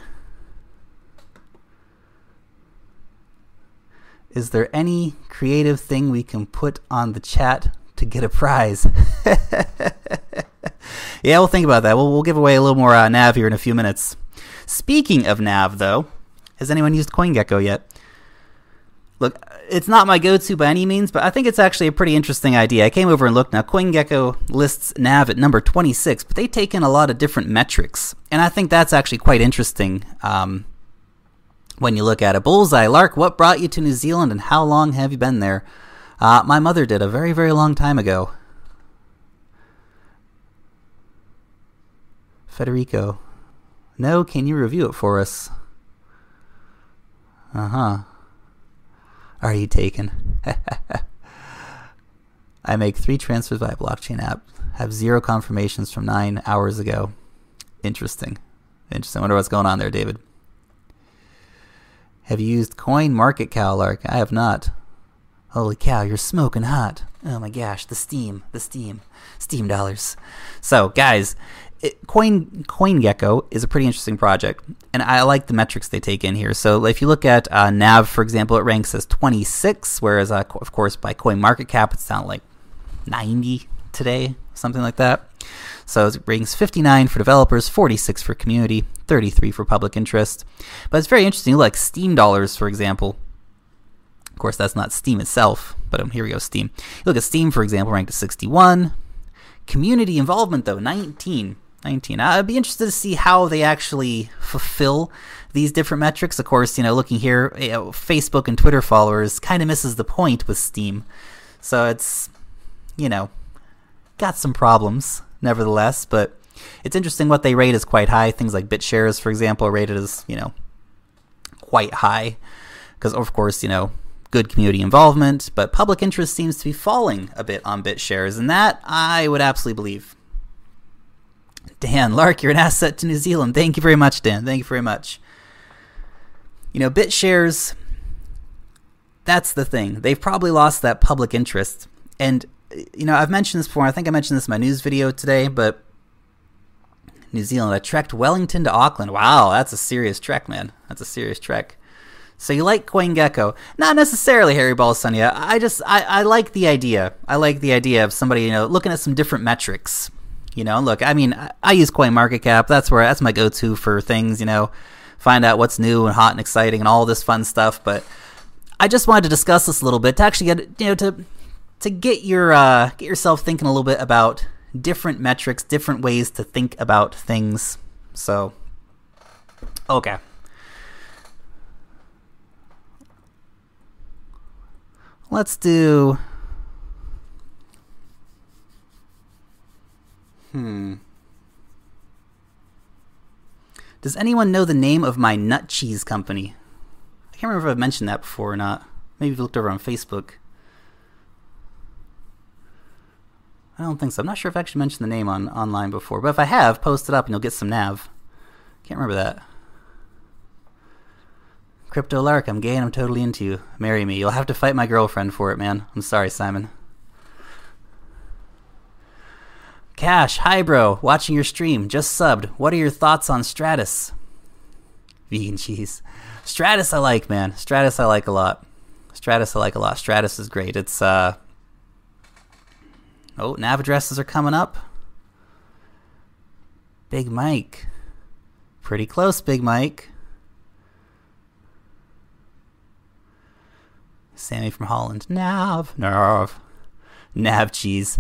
Is there any creative thing we can put on the chat to get a prize? yeah, we'll think about that. We'll, we'll give away a little more uh, nav here in a few minutes. Speaking of nav, though, has anyone used CoinGecko yet? Look, it's not my go-to by any means, but I think it's actually a pretty interesting idea. I came over and looked. Now, CoinGecko lists Nav at number 26, but they take in a lot of different metrics, and I think that's actually quite interesting um, when you look at it. Bullseye, Lark, what brought you to New Zealand, and how long have you been there? Uh, my mother did a very, very long time ago. Federico, no, can you review it for us? Uh huh are you taken? I make three transfers by a blockchain app. Have zero confirmations from nine hours ago. Interesting. Interesting. I wonder what's going on there, David. Have you used Coin Market Cow, Lark? I have not. Holy cow, you're smoking hot. Oh my gosh, the steam, the steam, steam dollars. So, guys, it, Coin CoinGecko is a pretty interesting project, and I like the metrics they take in here. So if you look at uh, Nav, for example, it ranks as 26, whereas uh, of course by Coin Market Cap it's down like 90 today, something like that. So it ranks 59 for developers, 46 for community, 33 for public interest. But it's very interesting. Like Steem dollars, for example. Of course, that's not Steem itself, but um, here we go. Steem. You look at Steem, for example, ranked at 61. Community involvement, though, 19. 19. I'd be interested to see how they actually fulfill these different metrics. Of course, you know, looking here, you know, Facebook and Twitter followers kind of misses the point with Steem. So it's, you know, got some problems, nevertheless, but it's interesting what they rate as quite high. Things like BitShares, for example, rated as, you know, quite high. Because, of course, you know, good community involvement, but public interest seems to be falling a bit on BitShares, and that I would absolutely believe. Dan Lark, you're an asset to New Zealand. Thank you very much, Dan. Thank you very much. You know, BitShares, that's the thing. They've probably lost that public interest. And, you know, I've mentioned this before. I think I mentioned this in my news video today, but New Zealand, I trekked Wellington to Auckland. Wow, that's a serious trek, man. That's a serious trek. So you like CoinGecko? Not necessarily Harry Balsonia. I just I, I like the idea. I like the idea of somebody you know looking at some different metrics you know, look, I mean, I, I use CoinMarketCap. That's where that's my go-to for things. You know, find out what's new and hot and exciting and all this fun stuff. But I just wanted to discuss this a little bit to actually get you know to to get your uh, get yourself thinking a little bit about different metrics, different ways to think about things. So, okay. Let's do. Hmm. Does anyone know the name of my nut cheese company? I can't remember if I've mentioned that before or not. Maybe if you looked over on Facebook. I don't think so. I'm not sure if I actually mentioned the name on online before, but if I have, post it up and you'll get some nav. Can't remember that. Crypto Lark, I'm gay and I'm totally into you. Marry me. You'll have to fight my girlfriend for it, man. I'm sorry, Simon. Cash, hi bro, watching your stream, just subbed. What are your thoughts on Stratis? Vegan cheese. Stratis I like, man. Stratis I like a lot. Stratis I like a lot. Stratis is great. It's uh Oh, nav addresses are coming up. Big Mike. Pretty close, Big Mike. Sammy from Holland. Nav. Nav. Nav cheese.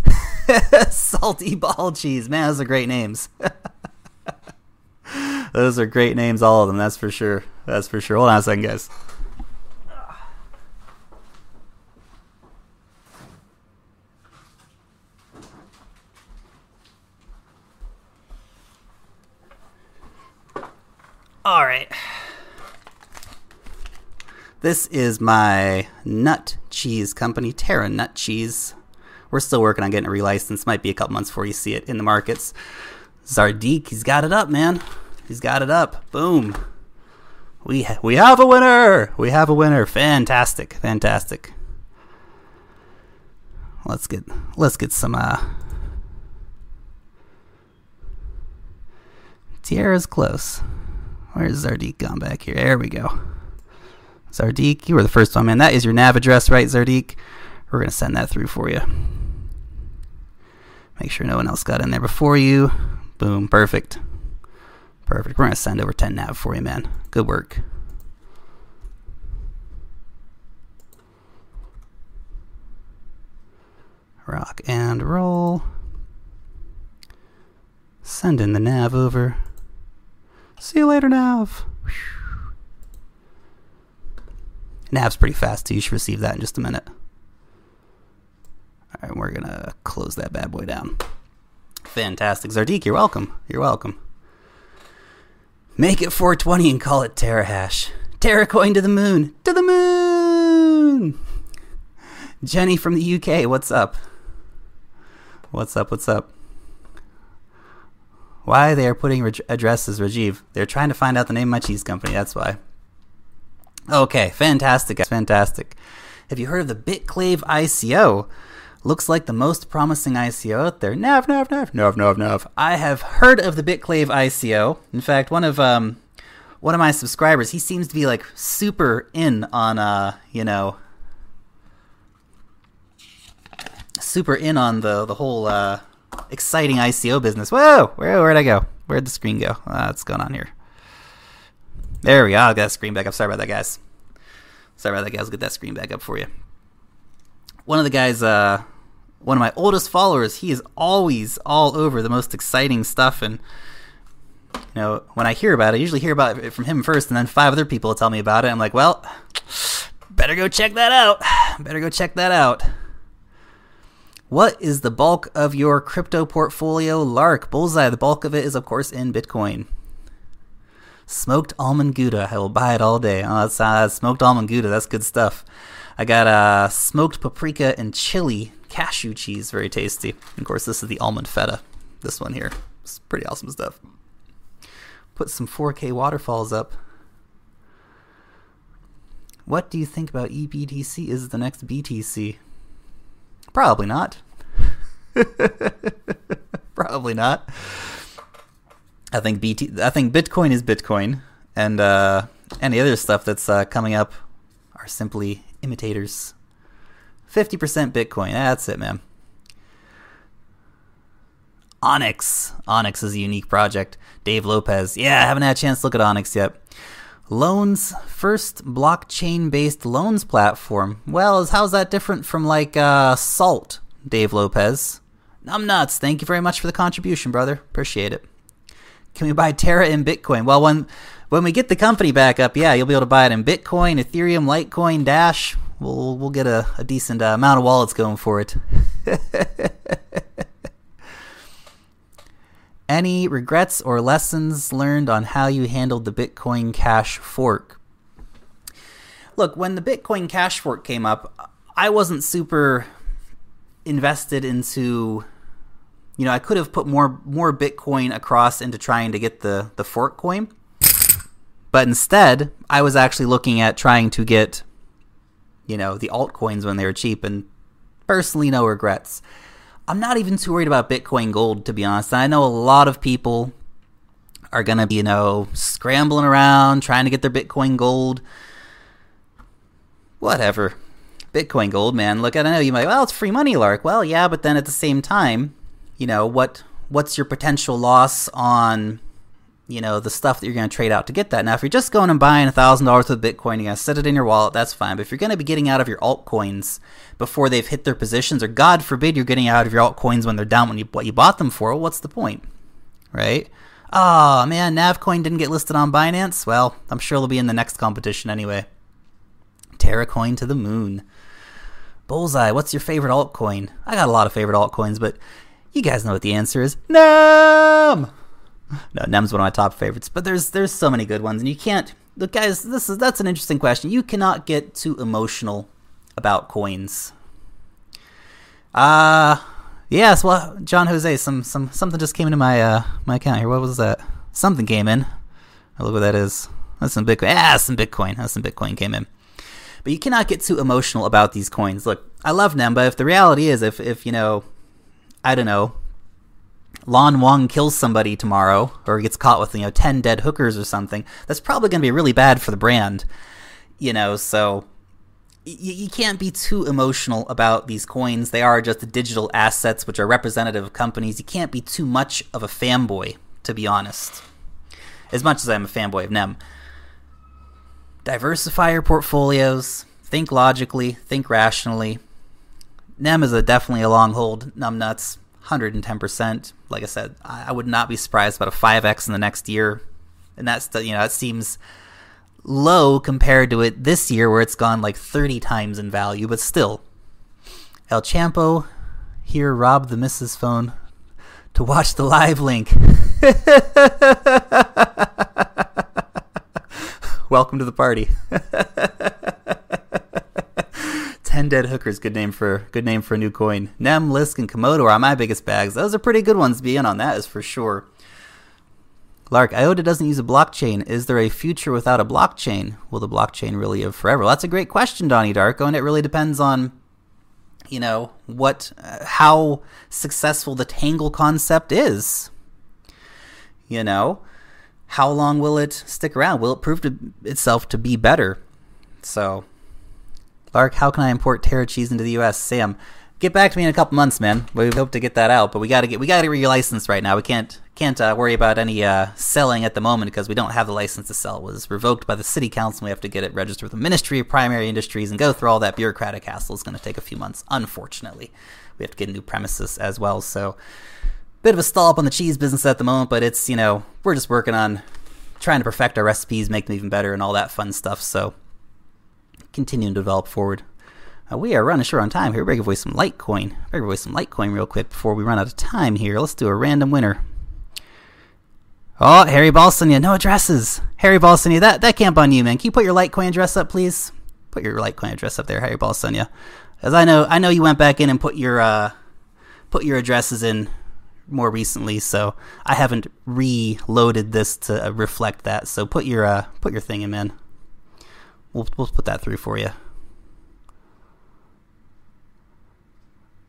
Salty ball cheese. Man, those are great names. those are great names, all of them, that's for sure. That's for sure. Hold on a second, guys. All right. This is my nut cheese company, Terra Nut Cheese. We're still working on getting it relicensed. Might be a couple months before you see it in the markets. Zardik, he's got it up, man. He's got it up. Boom. We ha- we have a winner. We have a winner. Fantastic. Fantastic. Let's get let's get some uh Tierra's close. Where's Zardik gone back here? There we go. Zardik, you were the first one, man. That is your nav address, right, Zardik? We're going to send that through for you. Make sure no one else got in there before you. Boom, perfect. Perfect. We're going to send over 10 nav for you, man. Good work. Rock and roll. Send in the nav over. See you later, Nav. Nav's pretty fast too. You should receive that in just a minute. All right, we're gonna close that bad boy down. Fantastic, Zardik. You're welcome. You're welcome. Make it 420 and call it Terrahash. Terracoin to the moon. To the moon. Jenny from the UK. What's up? What's up? What's up? Why they are putting addresses, Rajiv? They're trying to find out the name of my cheese company. That's why. Okay, fantastic. Fantastic. Have you heard of the BitClave ICO? Looks like the most promising ICO out there. Nav, nav, nav, nav, nav, nav. I have heard of the BitClave ICO. In fact, one of um, one of my subscribers, he seems to be like super in on uh, you know, super in on the the whole uh exciting ICO business. Whoa, where where'd I go? Where'd the screen go? Uh, what's going on here? There we go. I'll get that screen back up. Sorry about that, guys. Sorry about that, guys. I'll get that screen back up for you. One of the guys, uh, one of my oldest followers, he is always all over the most exciting stuff. And, you know, when I hear about it, I usually hear about it from him first, and then five other people tell me about it. I'm like, well, better go check that out. Better go check that out. What is the bulk of your crypto portfolio, Lark? Bullseye. The bulk of it is, of course, in Bitcoin. Smoked almond gouda. I will buy it all day. Oh, that's uh, smoked almond gouda. That's good stuff. I got uh, smoked paprika and chili cashew cheese. Very tasty. Of course, this is the almond feta. This one here. It's pretty awesome stuff. Put some 4K waterfalls up. What do you think about EBTC is the next BTC? Probably not. Probably not. I think BT. I think Bitcoin is Bitcoin, and uh, any other stuff that's uh, coming up are simply imitators. Fifty percent Bitcoin. That's it, man. Onyx. Onyx is a unique project. Dave Lopez. Yeah, I haven't had a chance to look at Onyx yet. Loans first blockchain based loans platform. Well, how's that different from like uh, Salt, Dave Lopez? I'm nuts. Thank you very much for the contribution, brother. Appreciate it. Can we buy Terra in Bitcoin? Well, when when we get the company back up, yeah, you'll be able to buy it in Bitcoin, Ethereum, Litecoin, Dash. We'll we'll get a, a decent uh, amount of wallets going for it. Any regrets or lessons learned on how you handled the Bitcoin Cash fork? Look, when the Bitcoin Cash fork came up, I wasn't super invested into you know, I could have put more more Bitcoin across into trying to get the the fork coin. But instead, I was actually looking at trying to get you know, the altcoins when they were cheap and personally no regrets. I'm not even too worried about Bitcoin Gold, to be honest. I know a lot of people are going to be, you know, scrambling around trying to get their Bitcoin Gold. Whatever. Bitcoin Gold, man. Look, I don't know you might, well, it's free money, Lark. Well, yeah, but then at the same time, you know, what what's your potential loss on you know the stuff that you're going to trade out to get that. Now, if you're just going and buying a thousand dollars worth of Bitcoin, you're going to set it in your wallet. That's fine. But if you're going to be getting out of your altcoins before they've hit their positions, or God forbid you're getting out of your altcoins when they're down when you what you bought them for, well, what's the point, right? Oh man, Navcoin didn't get listed on Binance. Well, I'm sure they'll be in the next competition anyway. Terracoin to the moon. Bullseye, what's your favorite altcoin? I got a lot of favorite altcoins, but you guys know what the answer is. Nem. No, Nem's one of my top favorites, but there's there's so many good ones, and you can't. Look, guys, this is that's an interesting question. You cannot get too emotional about coins. Uh yes. Well, John Jose, some some something just came into my uh my account here. What was that? Something came in. Oh, look what that is. That's some Bitcoin. Ah, some Bitcoin. That's some Bitcoin came in. But you cannot get too emotional about these coins. Look, I love Nem, but if the reality is, if if you know, I don't know, Lon Wong kills somebody tomorrow or gets caught with, you know, 10 dead hookers or something, that's probably going to be really bad for the brand. You know, so y- you can't be too emotional about these coins. They are just digital assets which are representative of companies. You can't be too much of a fanboy, to be honest. As much as I'm a fanboy of NEM. Diversify your portfolios, think logically, think rationally. NEM is a definitely a long hold, numbnuts. 110%. Like I said, I would not be surprised about a 5x in the next year. And that's, you know, that seems low compared to it this year where it's gone like 30 times in value, but still. El Champo here robbed the missus phone to watch the live link. Welcome to the party. Ten Dead Hookers, good name for good name for a new coin. Nem, Lisk, and Komodo are my biggest bags. Those are pretty good ones to be in on that is for sure. Lark, IOTA doesn't use a blockchain. Is there a future without a blockchain? Will the blockchain really live forever? Well, that's a great question, Donnie Darko, and it really depends on, you know, what, uh, how successful the Tangle concept is. You know, how long will it stick around? Will it prove to itself to be better? So, Lark, how can I import Terra cheese into the U.S.? Sam, get back to me in a couple months, man. We hope to get that out, but we got to get we got to get your license right now. We can't can't uh, worry about any uh, selling at the moment because we don't have the license to sell. It was revoked by the city council. We have to get it registered with the Ministry of Primary Industries and go through all that bureaucratic hassle. It's going to take a few months. Unfortunately, we have to get new premises as well. So, bit of a stall up on the cheese business at the moment, but it's you know we're just working on trying to perfect our recipes, make them even better, and all that fun stuff. So continuing to develop forward. Uh, we are running short on time here. To give away some Litecoin. To give away some Litecoin real quick before we run out of time here. Let's do a random winner. Oh, Harry Balsonia, no addresses. Harry Balsonia, that, that can't on you, man. Can you put your Litecoin address up, please? Put your Litecoin address up there, Harry Balsonia. As I know, I know you went back in and put your uh, put your addresses in more recently, so I haven't reloaded this to reflect that. So put your uh, put your thing in, man. We'll, we'll put that through for you.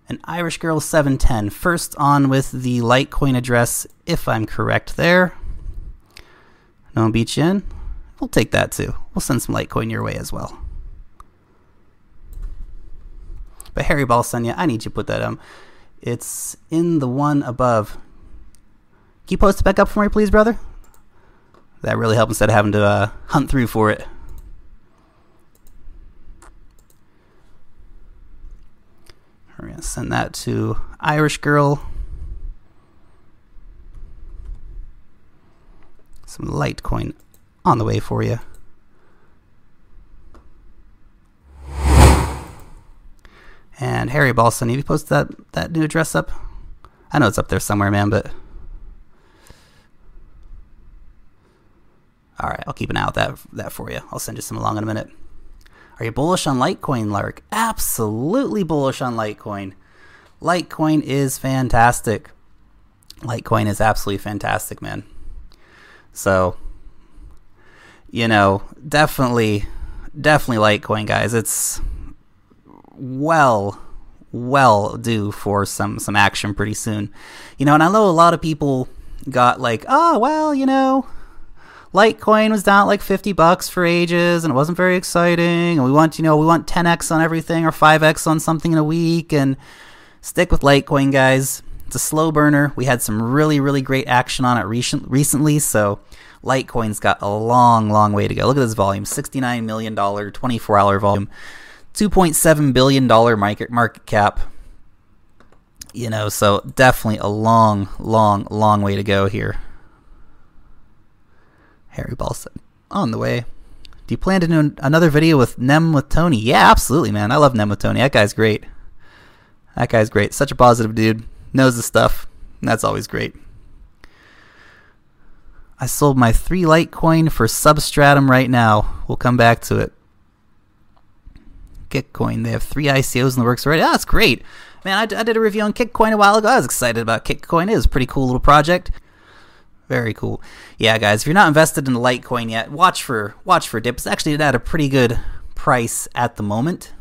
An Irish Girl 710. First on with the Litecoin address, if I'm correct there. No beat you in. We'll take that too. We'll send some Litecoin your way as well. But Harry Balsanya, I need you to put that um it's in the one above. Can you post it back up for me, please, brother? That really helps instead of having to uh, hunt through for it. We're gonna send that to Irish Girl. Some Litecoin on the way for you. And Harry Balson, have you posted that, that new address up? I know it's up there somewhere, man, but. Alright, I'll keep an eye out that that for you. I'll send you some along in a minute. Are you bullish on Litecoin, Lark? Absolutely bullish on Litecoin. Litecoin is fantastic. Litecoin is absolutely fantastic, man. So, you know, definitely, definitely Litecoin, guys. It's well, well due for some some action pretty soon. You know, and I know a lot of people got like, oh well, you know, Litecoin was down like 50 bucks for ages and it wasn't very exciting. And we want, you know, we want 10x on everything or 5x on something in a week. And stick with Litecoin, guys. It's a slow burner. We had some really, really great action on it recent, recently. So Litecoin's got a long, long way to go. Look at this volume $69 million, 24 hour volume, $2.7 billion market, market cap. You know, so definitely a long, long, long way to go here. Harry Balson on the way. Do you plan to do another video with Nem with Tony? Yeah, absolutely, man. I love Nem with Tony. That guy's great. That guy's great. Such a positive dude. Knows the stuff. That's always great. I sold my three Litecoin for Substratum right now. We'll come back to it. Kitcoin. They have three ICOs in the works already. Oh, that's great. Man, I, I did a review on Kitcoin a while ago. I was excited about Kitcoin. It was a pretty cool little project. Very cool. Yeah, guys, if you're not invested in Litecoin yet, watch for watch for dips. Actually, at a pretty good price at the moment.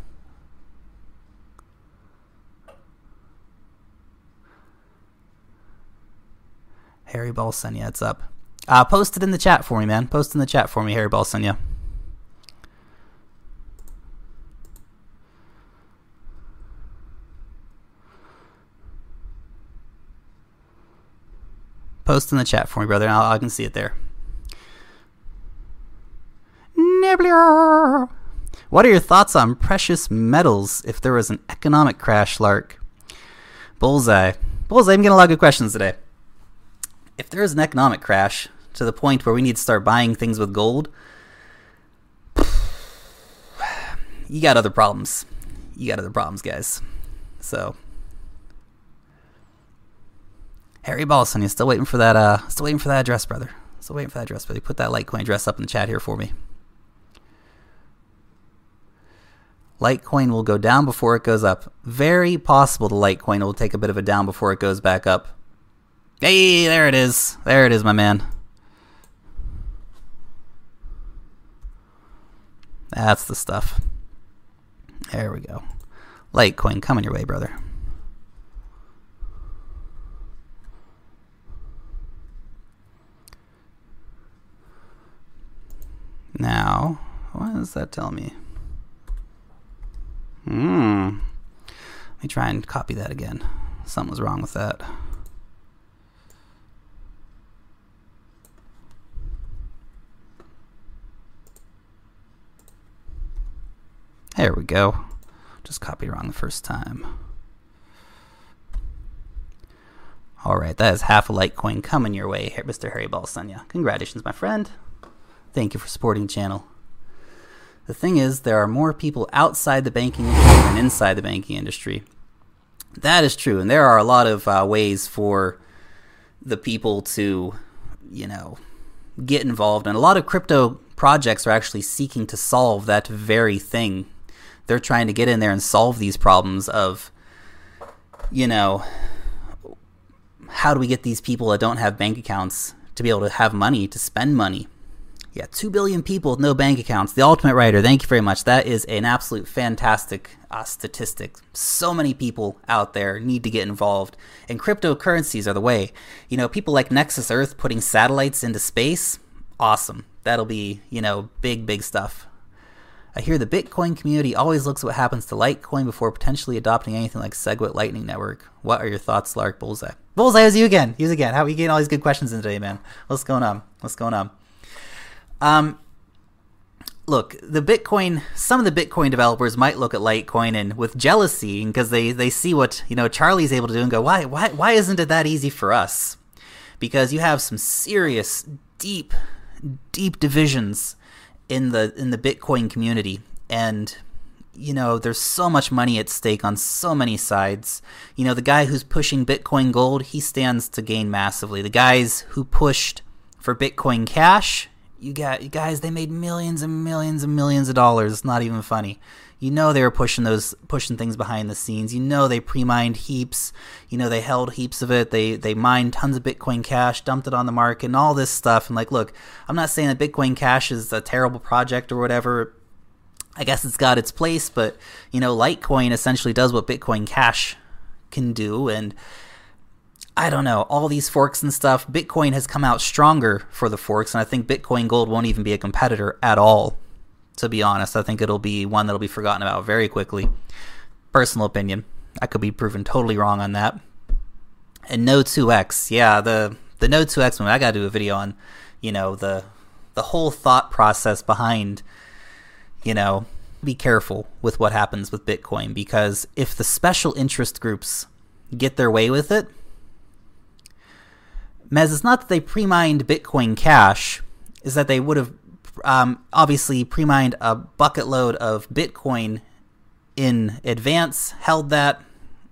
Harry Balsenia, it's up. Uh, post it in the chat for me, man. Post in the chat for me, Harry Balsenia. Post in the chat for me, brother. I'll, I can see it there. Nibbler. What are your thoughts on precious metals if there was an economic crash, Lark? Bullseye. Bullseye, I'm getting a lot of good questions today. If there is an economic crash to the point where we need to start buying things with gold, you got other problems. You got other problems, guys. So, Harry Ballson, you still waiting for that? Uh, still waiting for that address, brother. Still waiting for that address, brother. Put that Litecoin address up in the chat here for me. Litecoin will go down before it goes up. Very possible the Litecoin will take a bit of a down before it goes back up. Hey, there it is. There it is, my man. That's the stuff. There we go. Litecoin coming your way, brother. Now, what does that tell me? Hmm. Let me try and copy that again. Something was wrong with that. There we go. Just copied wrong the first time. All right, that is half a Litecoin coming your way, Mr. Harry Balsanya. Congratulations, my friend. Thank you for supporting the channel. The thing is, there are more people outside the banking industry than inside the banking industry. That is true, and there are a lot of uh, ways for the people to, you know, get involved. And a lot of crypto projects are actually seeking to solve that very thing. They're trying to get in there and solve these problems of, you know, how do we get these people that don't have bank accounts to be able to have money to spend money? Yeah, 2 billion people with no bank accounts. The Ultimate Writer, thank you very much. That is an absolute fantastic uh, statistic. So many people out there need to get involved, and cryptocurrencies are the way. You know, people like Nexus Earth putting satellites into space, awesome. That'll be, you know, big, big stuff. I hear the Bitcoin community always looks at what happens to Litecoin before potentially adopting anything like SegWit Lightning Network. What are your thoughts, Lark Bullseye? Bullseye, is you again. Use again. How are you getting all these good questions in today, man? What's going on? What's going on? Um, look, the Bitcoin. Some of the Bitcoin developers might look at Litecoin and with jealousy because they they see what you know Charlie's able to do and go, why why why isn't it that easy for us? Because you have some serious, deep, deep divisions in the in the Bitcoin community, and you know there's so much money at stake on so many sides. You know the guy who's pushing Bitcoin Gold, he stands to gain massively. The guys who pushed for Bitcoin Cash, you got you guys they made millions and millions and millions of dollars. It's not even funny. You know they were pushing those pushing things behind the scenes. You know they pre-mined heaps. You know they held heaps of it. They they mined tons of bitcoin cash dumped it on the market and all this stuff. And like look i'm not saying that bitcoin cash is a terrible project or whatever. I guess it's got its place but you know litecoin essentially does what bitcoin cash can do. And I don't know, all these forks and stuff. Bitcoin has come out stronger for the forks, and I think Bitcoin Gold won't even be a competitor at all. To be honest, I think it'll be one that'll be forgotten about very quickly. Personal opinion. I could be proven totally wrong on that. And Node 2x, yeah, the the Node 2x one. I got to do a video on, you know, the the whole thought process behind, you know, be careful with what happens with Bitcoin because if the special interest groups get their way with it, Mez, it's not that they pre-mined Bitcoin Cash, is that they would have um, obviously pre-mined a bucket load of Bitcoin in advance, held that,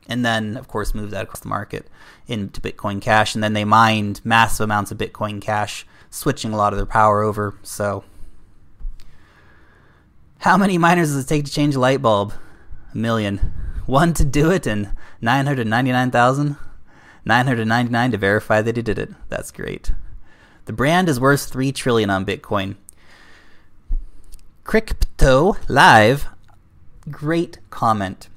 and then of course moved that across the market into Bitcoin Cash, and then they mined massive amounts of Bitcoin Cash, switching a lot of their power over. So, how many miners does it take to change a light bulb? A million. One to do it, and nine hundred ninety-nine thousand. 999 to verify that he did it. That's great. The brand is worth 3 trillion on Bitcoin. Crypto Live, great comment.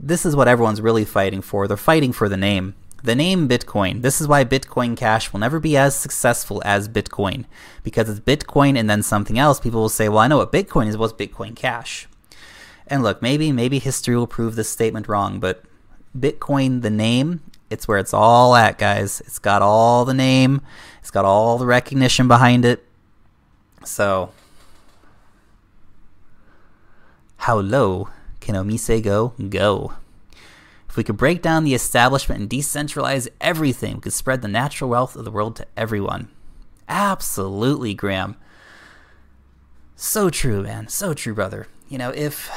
This is what everyone's really fighting for. They're fighting for the name. The name Bitcoin. This is why Bitcoin Cash will never be as successful as Bitcoin. Because it's Bitcoin and then something else. People will say, well, I know what Bitcoin is. What's Bitcoin Cash? And look, maybe, maybe history will prove this statement wrong, but Bitcoin, the name, it's where it's all at, guys. It's got all the name, it's got all the recognition behind it. So, how low can OmiseGO? Go. If we could break down the establishment and decentralize everything, we could spread the natural wealth of the world to everyone. Absolutely, Graham. So true, man. So true, brother. You know, if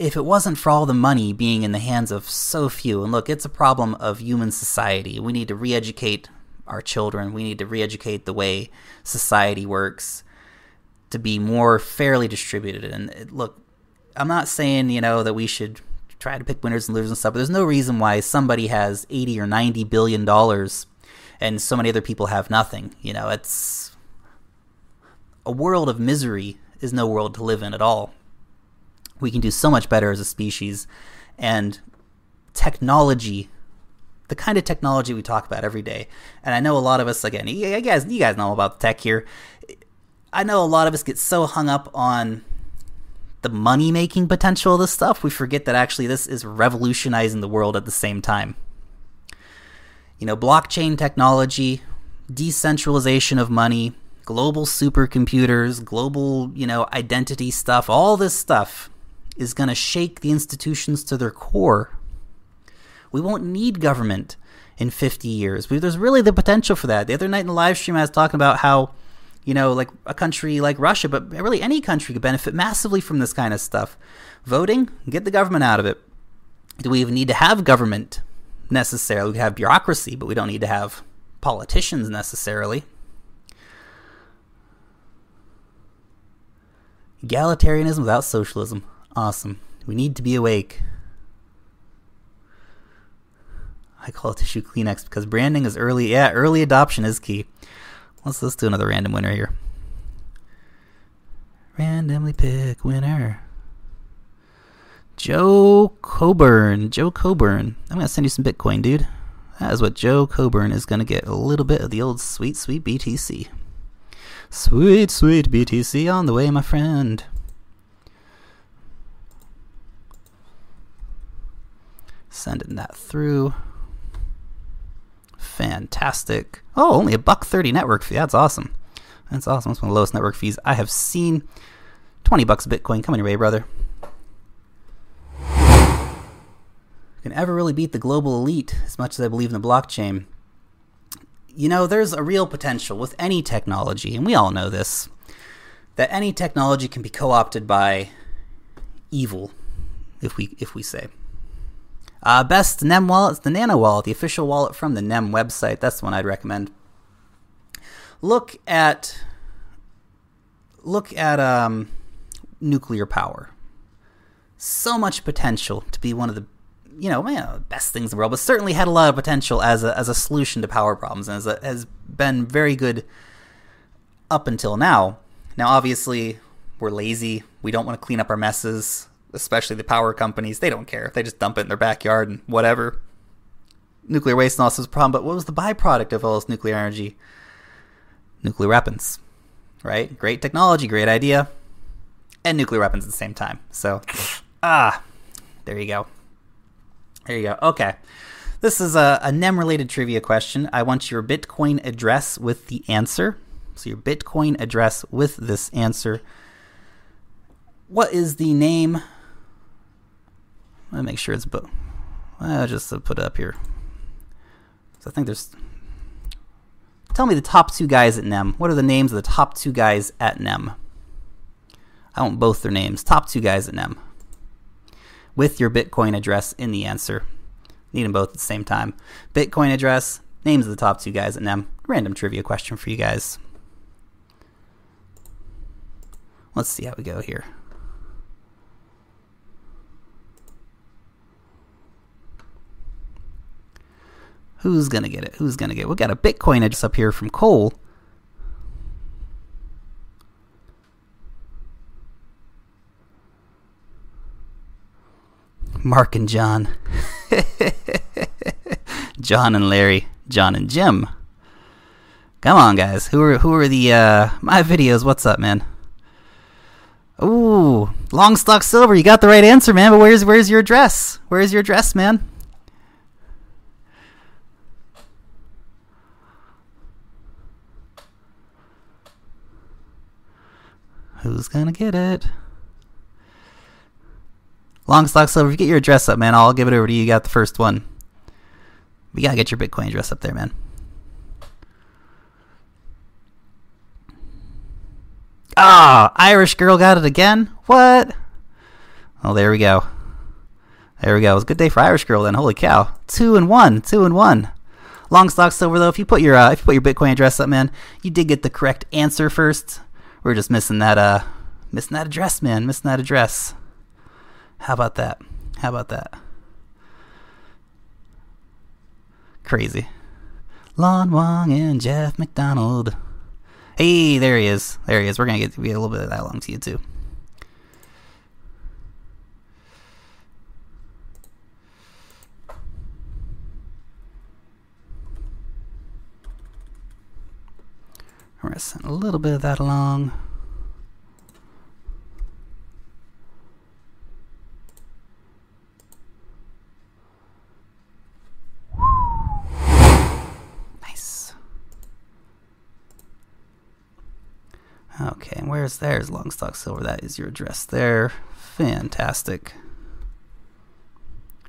if it wasn't for all the money being in the hands of so few, and look, it's a problem of human society. We need to re educate our children, we need to re educate the way society works to be more fairly distributed. And uh, look, I'm not saying, you know, that we should try to pick winners and losers and stuff, but there's no reason why somebody has 80 or 90 billion dollars and so many other people have nothing. You know, it's a world of misery is no world to live in at all we can do so much better as a species. And technology, the kind of technology we talk about every day, and I know a lot of us, again, you guys, you guys know about tech here. I know a lot of us get so hung up on the money making potential of this stuff, we forget that actually this is revolutionizing the world at the same time. You know, blockchain technology, decentralization of money, global supercomputers, global, you know, identity stuff, all this stuff is going to shake the institutions to their core. We won't need government in 50 years. There's really the potential for that. The other night in the live stream, I was talking about how, you know, like a country like Russia, but really any country could benefit massively from this kind of stuff. Voting, get the government out of it. Do we even need to have government necessarily? We have bureaucracy, but we don't need to have politicians necessarily. Egalitarianism without socialism. Awesome. We need to be awake. I call it tissue Kleenex because branding is early. Yeah, early adoption is key. Let's let's do another random winner here. Randomly pick winner. Joe Coburn. Joe Coburn. I'm gonna send you some Bitcoin, dude. That is what Joe Coburn is gonna get. A little bit of the old sweet, sweet BTC. Sweet, sweet BTC on the way, my friend. Sending that through. Fantastic. Oh, only a buck thirty network fee. That's awesome. That's awesome. That's one of the lowest network fees I have seen. Twenty bucks Bitcoin coming your way, brother. Can ever really beat the global elite as much as I believe in the blockchain? You know, there's a real potential with any technology, and we all know this, that any technology can be co-opted by evil, if we if we say. Uh, best NEM wallet is the Nano Wallet, the official wallet from the NEM website. That's the one I'd recommend. Look at look at um, nuclear power. So much potential to be one of the you know, best things in the world, but certainly had a lot of potential as a as a solution to power problems, and a, has been very good up until now. Now, obviously, we're lazy. We don't want to clean up our messes especially the power companies, they don't care. They just dump it in their backyard and whatever. Nuclear waste and all is a problem, but what was the byproduct of all this nuclear energy? Nuclear weapons, right? Great technology, great idea, and nuclear weapons at the same time. So, ah, there you go. There you go. Okay. This is a, a NEM related trivia question. I want your Bitcoin address with the answer. So, your Bitcoin address with this answer. What is the name let me make sure it's both. Well, just to put it up here. So I think there's. Tell me the top two guys at NEM. What are the names of the top two guys at NEM? I want both their names. Top two guys at NEM. With your Bitcoin address in the answer. Need them both at the same time. Bitcoin address, names of the top two guys at NEM. Random trivia question for you guys. Let's see how we go here. Who's going to get it? Who's going to get it? We got a Bitcoin just up here from Cole. Mark and John. John and Larry. John and Jim. Come on, guys. Who are who are the uh, my videos? What's up, man? Ooh, long stock silver. You got the right answer, man. But where's where's your address? Where's your address, man? Who's gonna get it? Long stock silver. If you get your address up, man, I'll give it over to you. You got the first one. We gotta get your Bitcoin address up there, man. Ah, oh, Irish girl got it again. What? Oh, there we go. There we go. It was a good day for Irish girl then. Holy cow! Two and one. Two and one. Long stock silver though. If you put your uh, if you put your Bitcoin address up, man, you did get the correct answer first. We're just missing that uh missing that address, man. Missing that address. How about that? How about that? Crazy. Lon Wong and Jeff McDonald. Hey, there he is. There he is. We're gonna get, get a little bit of that along to you too. We're going to send a little bit of that along. Nice. Okay, and where's there's Longstock Silver? That is your address there. Fantastic.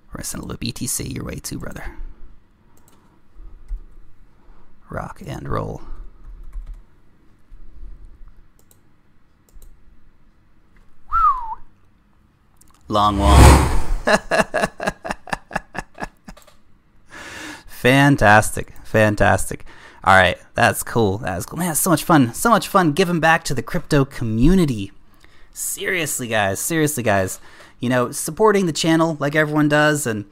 We're going to send a little BTC your way too, brother. Rock and roll. Long one. fantastic, fantastic. All right, that's cool. That's cool. Man, it's so much fun. So much fun giving back to the crypto community. Seriously, guys. Seriously, guys. You know, supporting the channel like everyone does, and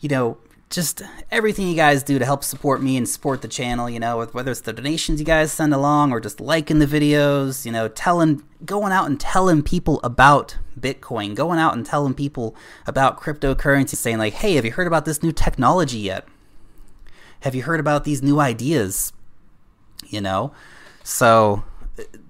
you know, just everything you guys do to help support me and support the channel, you know, whether it's the donations you guys send along or just liking the videos, you know, telling, going out and telling people about Bitcoin, going out and telling people about cryptocurrency, saying, like, hey, have you heard about this new technology yet? Have you heard about these new ideas? You know? So,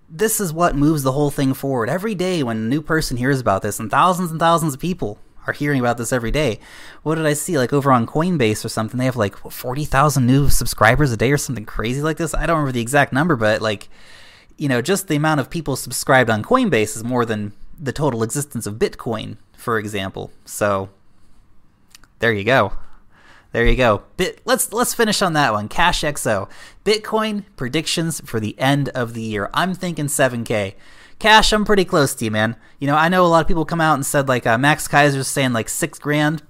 this is what moves the whole thing forward. Every day when a new person hears about this, and thousands and thousands of people are hearing about this every day. What did I see? Like over on Coinbase or something, they have like 40,000 new subscribers a day or something crazy like this. I don't remember the exact number, but like, you know, just the amount of people subscribed on Coinbase is more than the total existence of Bitcoin, for example. So there you go. There you go. Bit, let's let's finish on that one. Cash XO. Bitcoin predictions for the end of the year. I'm thinking 7k. Cash, I'm pretty close to you, man. You know, I know a lot of people come out and said like uh, Max Keiser's saying like six grand.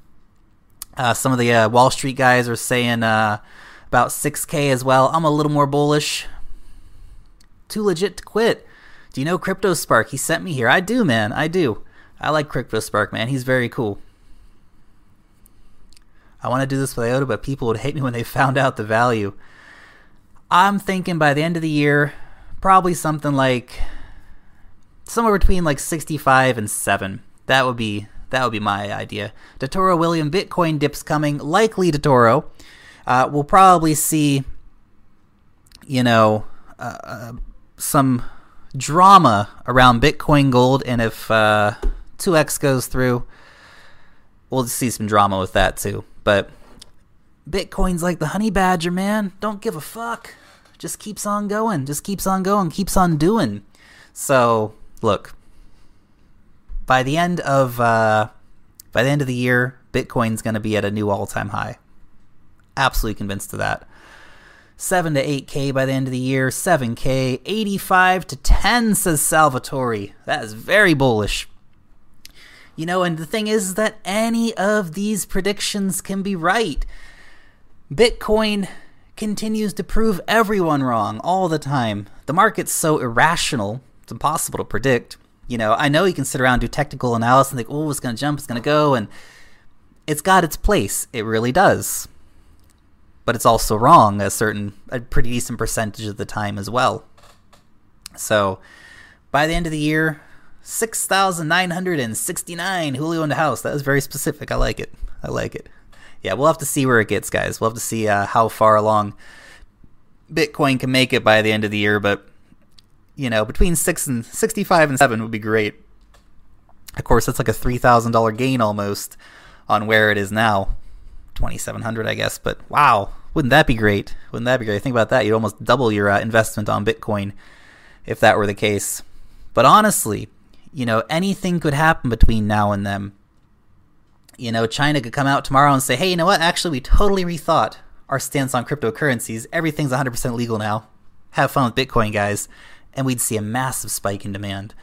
Uh, some of the uh, Wall Street guys are saying uh, about 6k as well. I'm a little more bullish. Too legit to quit. Do you know Crypto Spark? He sent me here. I do, man. I do. I like Crypto Spark, man. He's very cool. I want to do this with IOTA, but people would hate me when they found out the value. I'm thinking by the end of the year, probably something like somewhere between like 65 and 7. That would be that would be my idea. Dotoro William Bitcoin dips coming, likely Dotoro. Uh, we'll probably see, you know, uh, uh, some drama around Bitcoin Gold, and if uh, 2x goes through, we'll see some drama with that too. But Bitcoin's like the honey badger, man. Don't give a fuck. Just keeps on going. Just keeps on going. Keeps on doing. So look, by the end of uh, by the end of the year, Bitcoin's going to be at a new all-time high. Absolutely convinced of that. 7 to 8k by the end of the year, 7k, 85 to 10 says Salvatore. That is very bullish. You know, and the thing is that any of these predictions can be right. Bitcoin continues to prove everyone wrong all the time. The market's so irrational, it's impossible to predict. You know, I know you can sit around do technical analysis and think, oh, it's going to jump, it's going to go, and it's got its place. It really does. But it's also wrong a certain, a pretty decent percentage of the time as well. So, by the end of the year, 6,969 Julio in the house. That was very specific. I like it. I like it. Yeah, we'll have to see where it gets, guys. We'll have to see uh, how far along Bitcoin can make it by the end of the year, but you know, between 6 and 65 and 7 would be great. Of course, that's like a $3,000 gain almost on where it is now. 2700 I guess, but wow, wouldn't that be great? Wouldn't that be great? Think about that. You'd almost double your uh, investment on Bitcoin if that were the case. But honestly, you know, anything could happen between now and then. You know, China could come out tomorrow and say, hey, you know what? Actually, we totally rethought our stance on cryptocurrencies. Everything's 100% legal now. Have fun with Bitcoin, guys. And we'd see a massive spike in demand.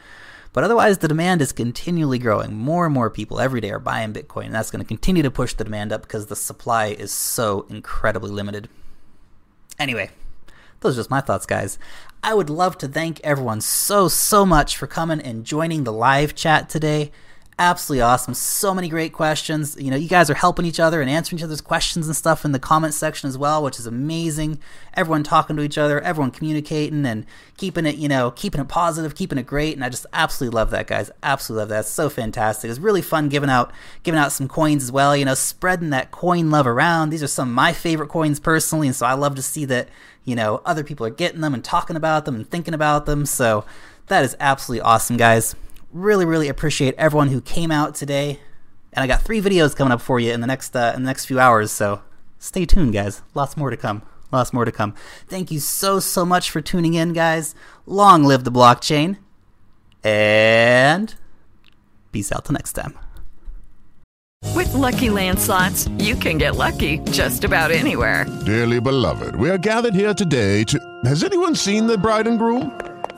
But otherwise, the demand is continually growing. More and more people every day are buying Bitcoin, and that's going to continue to push the demand up because the supply is so incredibly limited. Anyway, those are just my thoughts, guys. I would love to thank everyone so, so much for coming and joining the live chat today. Absolutely awesome. So many great questions. You know, you guys are helping each other and answering each other's questions and stuff in the comment section as well, which is amazing. Everyone talking to each other, everyone communicating and keeping it, you know, keeping it positive, keeping it great. And I just absolutely love that, guys. Absolutely love that. It's so fantastic. It's really fun giving out giving out some coins as well, you know, spreading that coin love around. These are some of my favorite coins personally, and so I love to see that you know, other people are getting them and talking about them and thinking about them. So that is absolutely awesome, guys. Really, really appreciate everyone who came out today. And I got three videos coming up for you in the next uh, in the next few hours. So stay tuned, guys. Lots more to come. Lots more to come. Thank you so so much for tuning in, guys. Long live the blockchain. And peace out till next time. With lucky landslots, you can get lucky just about anywhere. Dearly beloved, we are gathered here today to. Has anyone seen the bride and groom?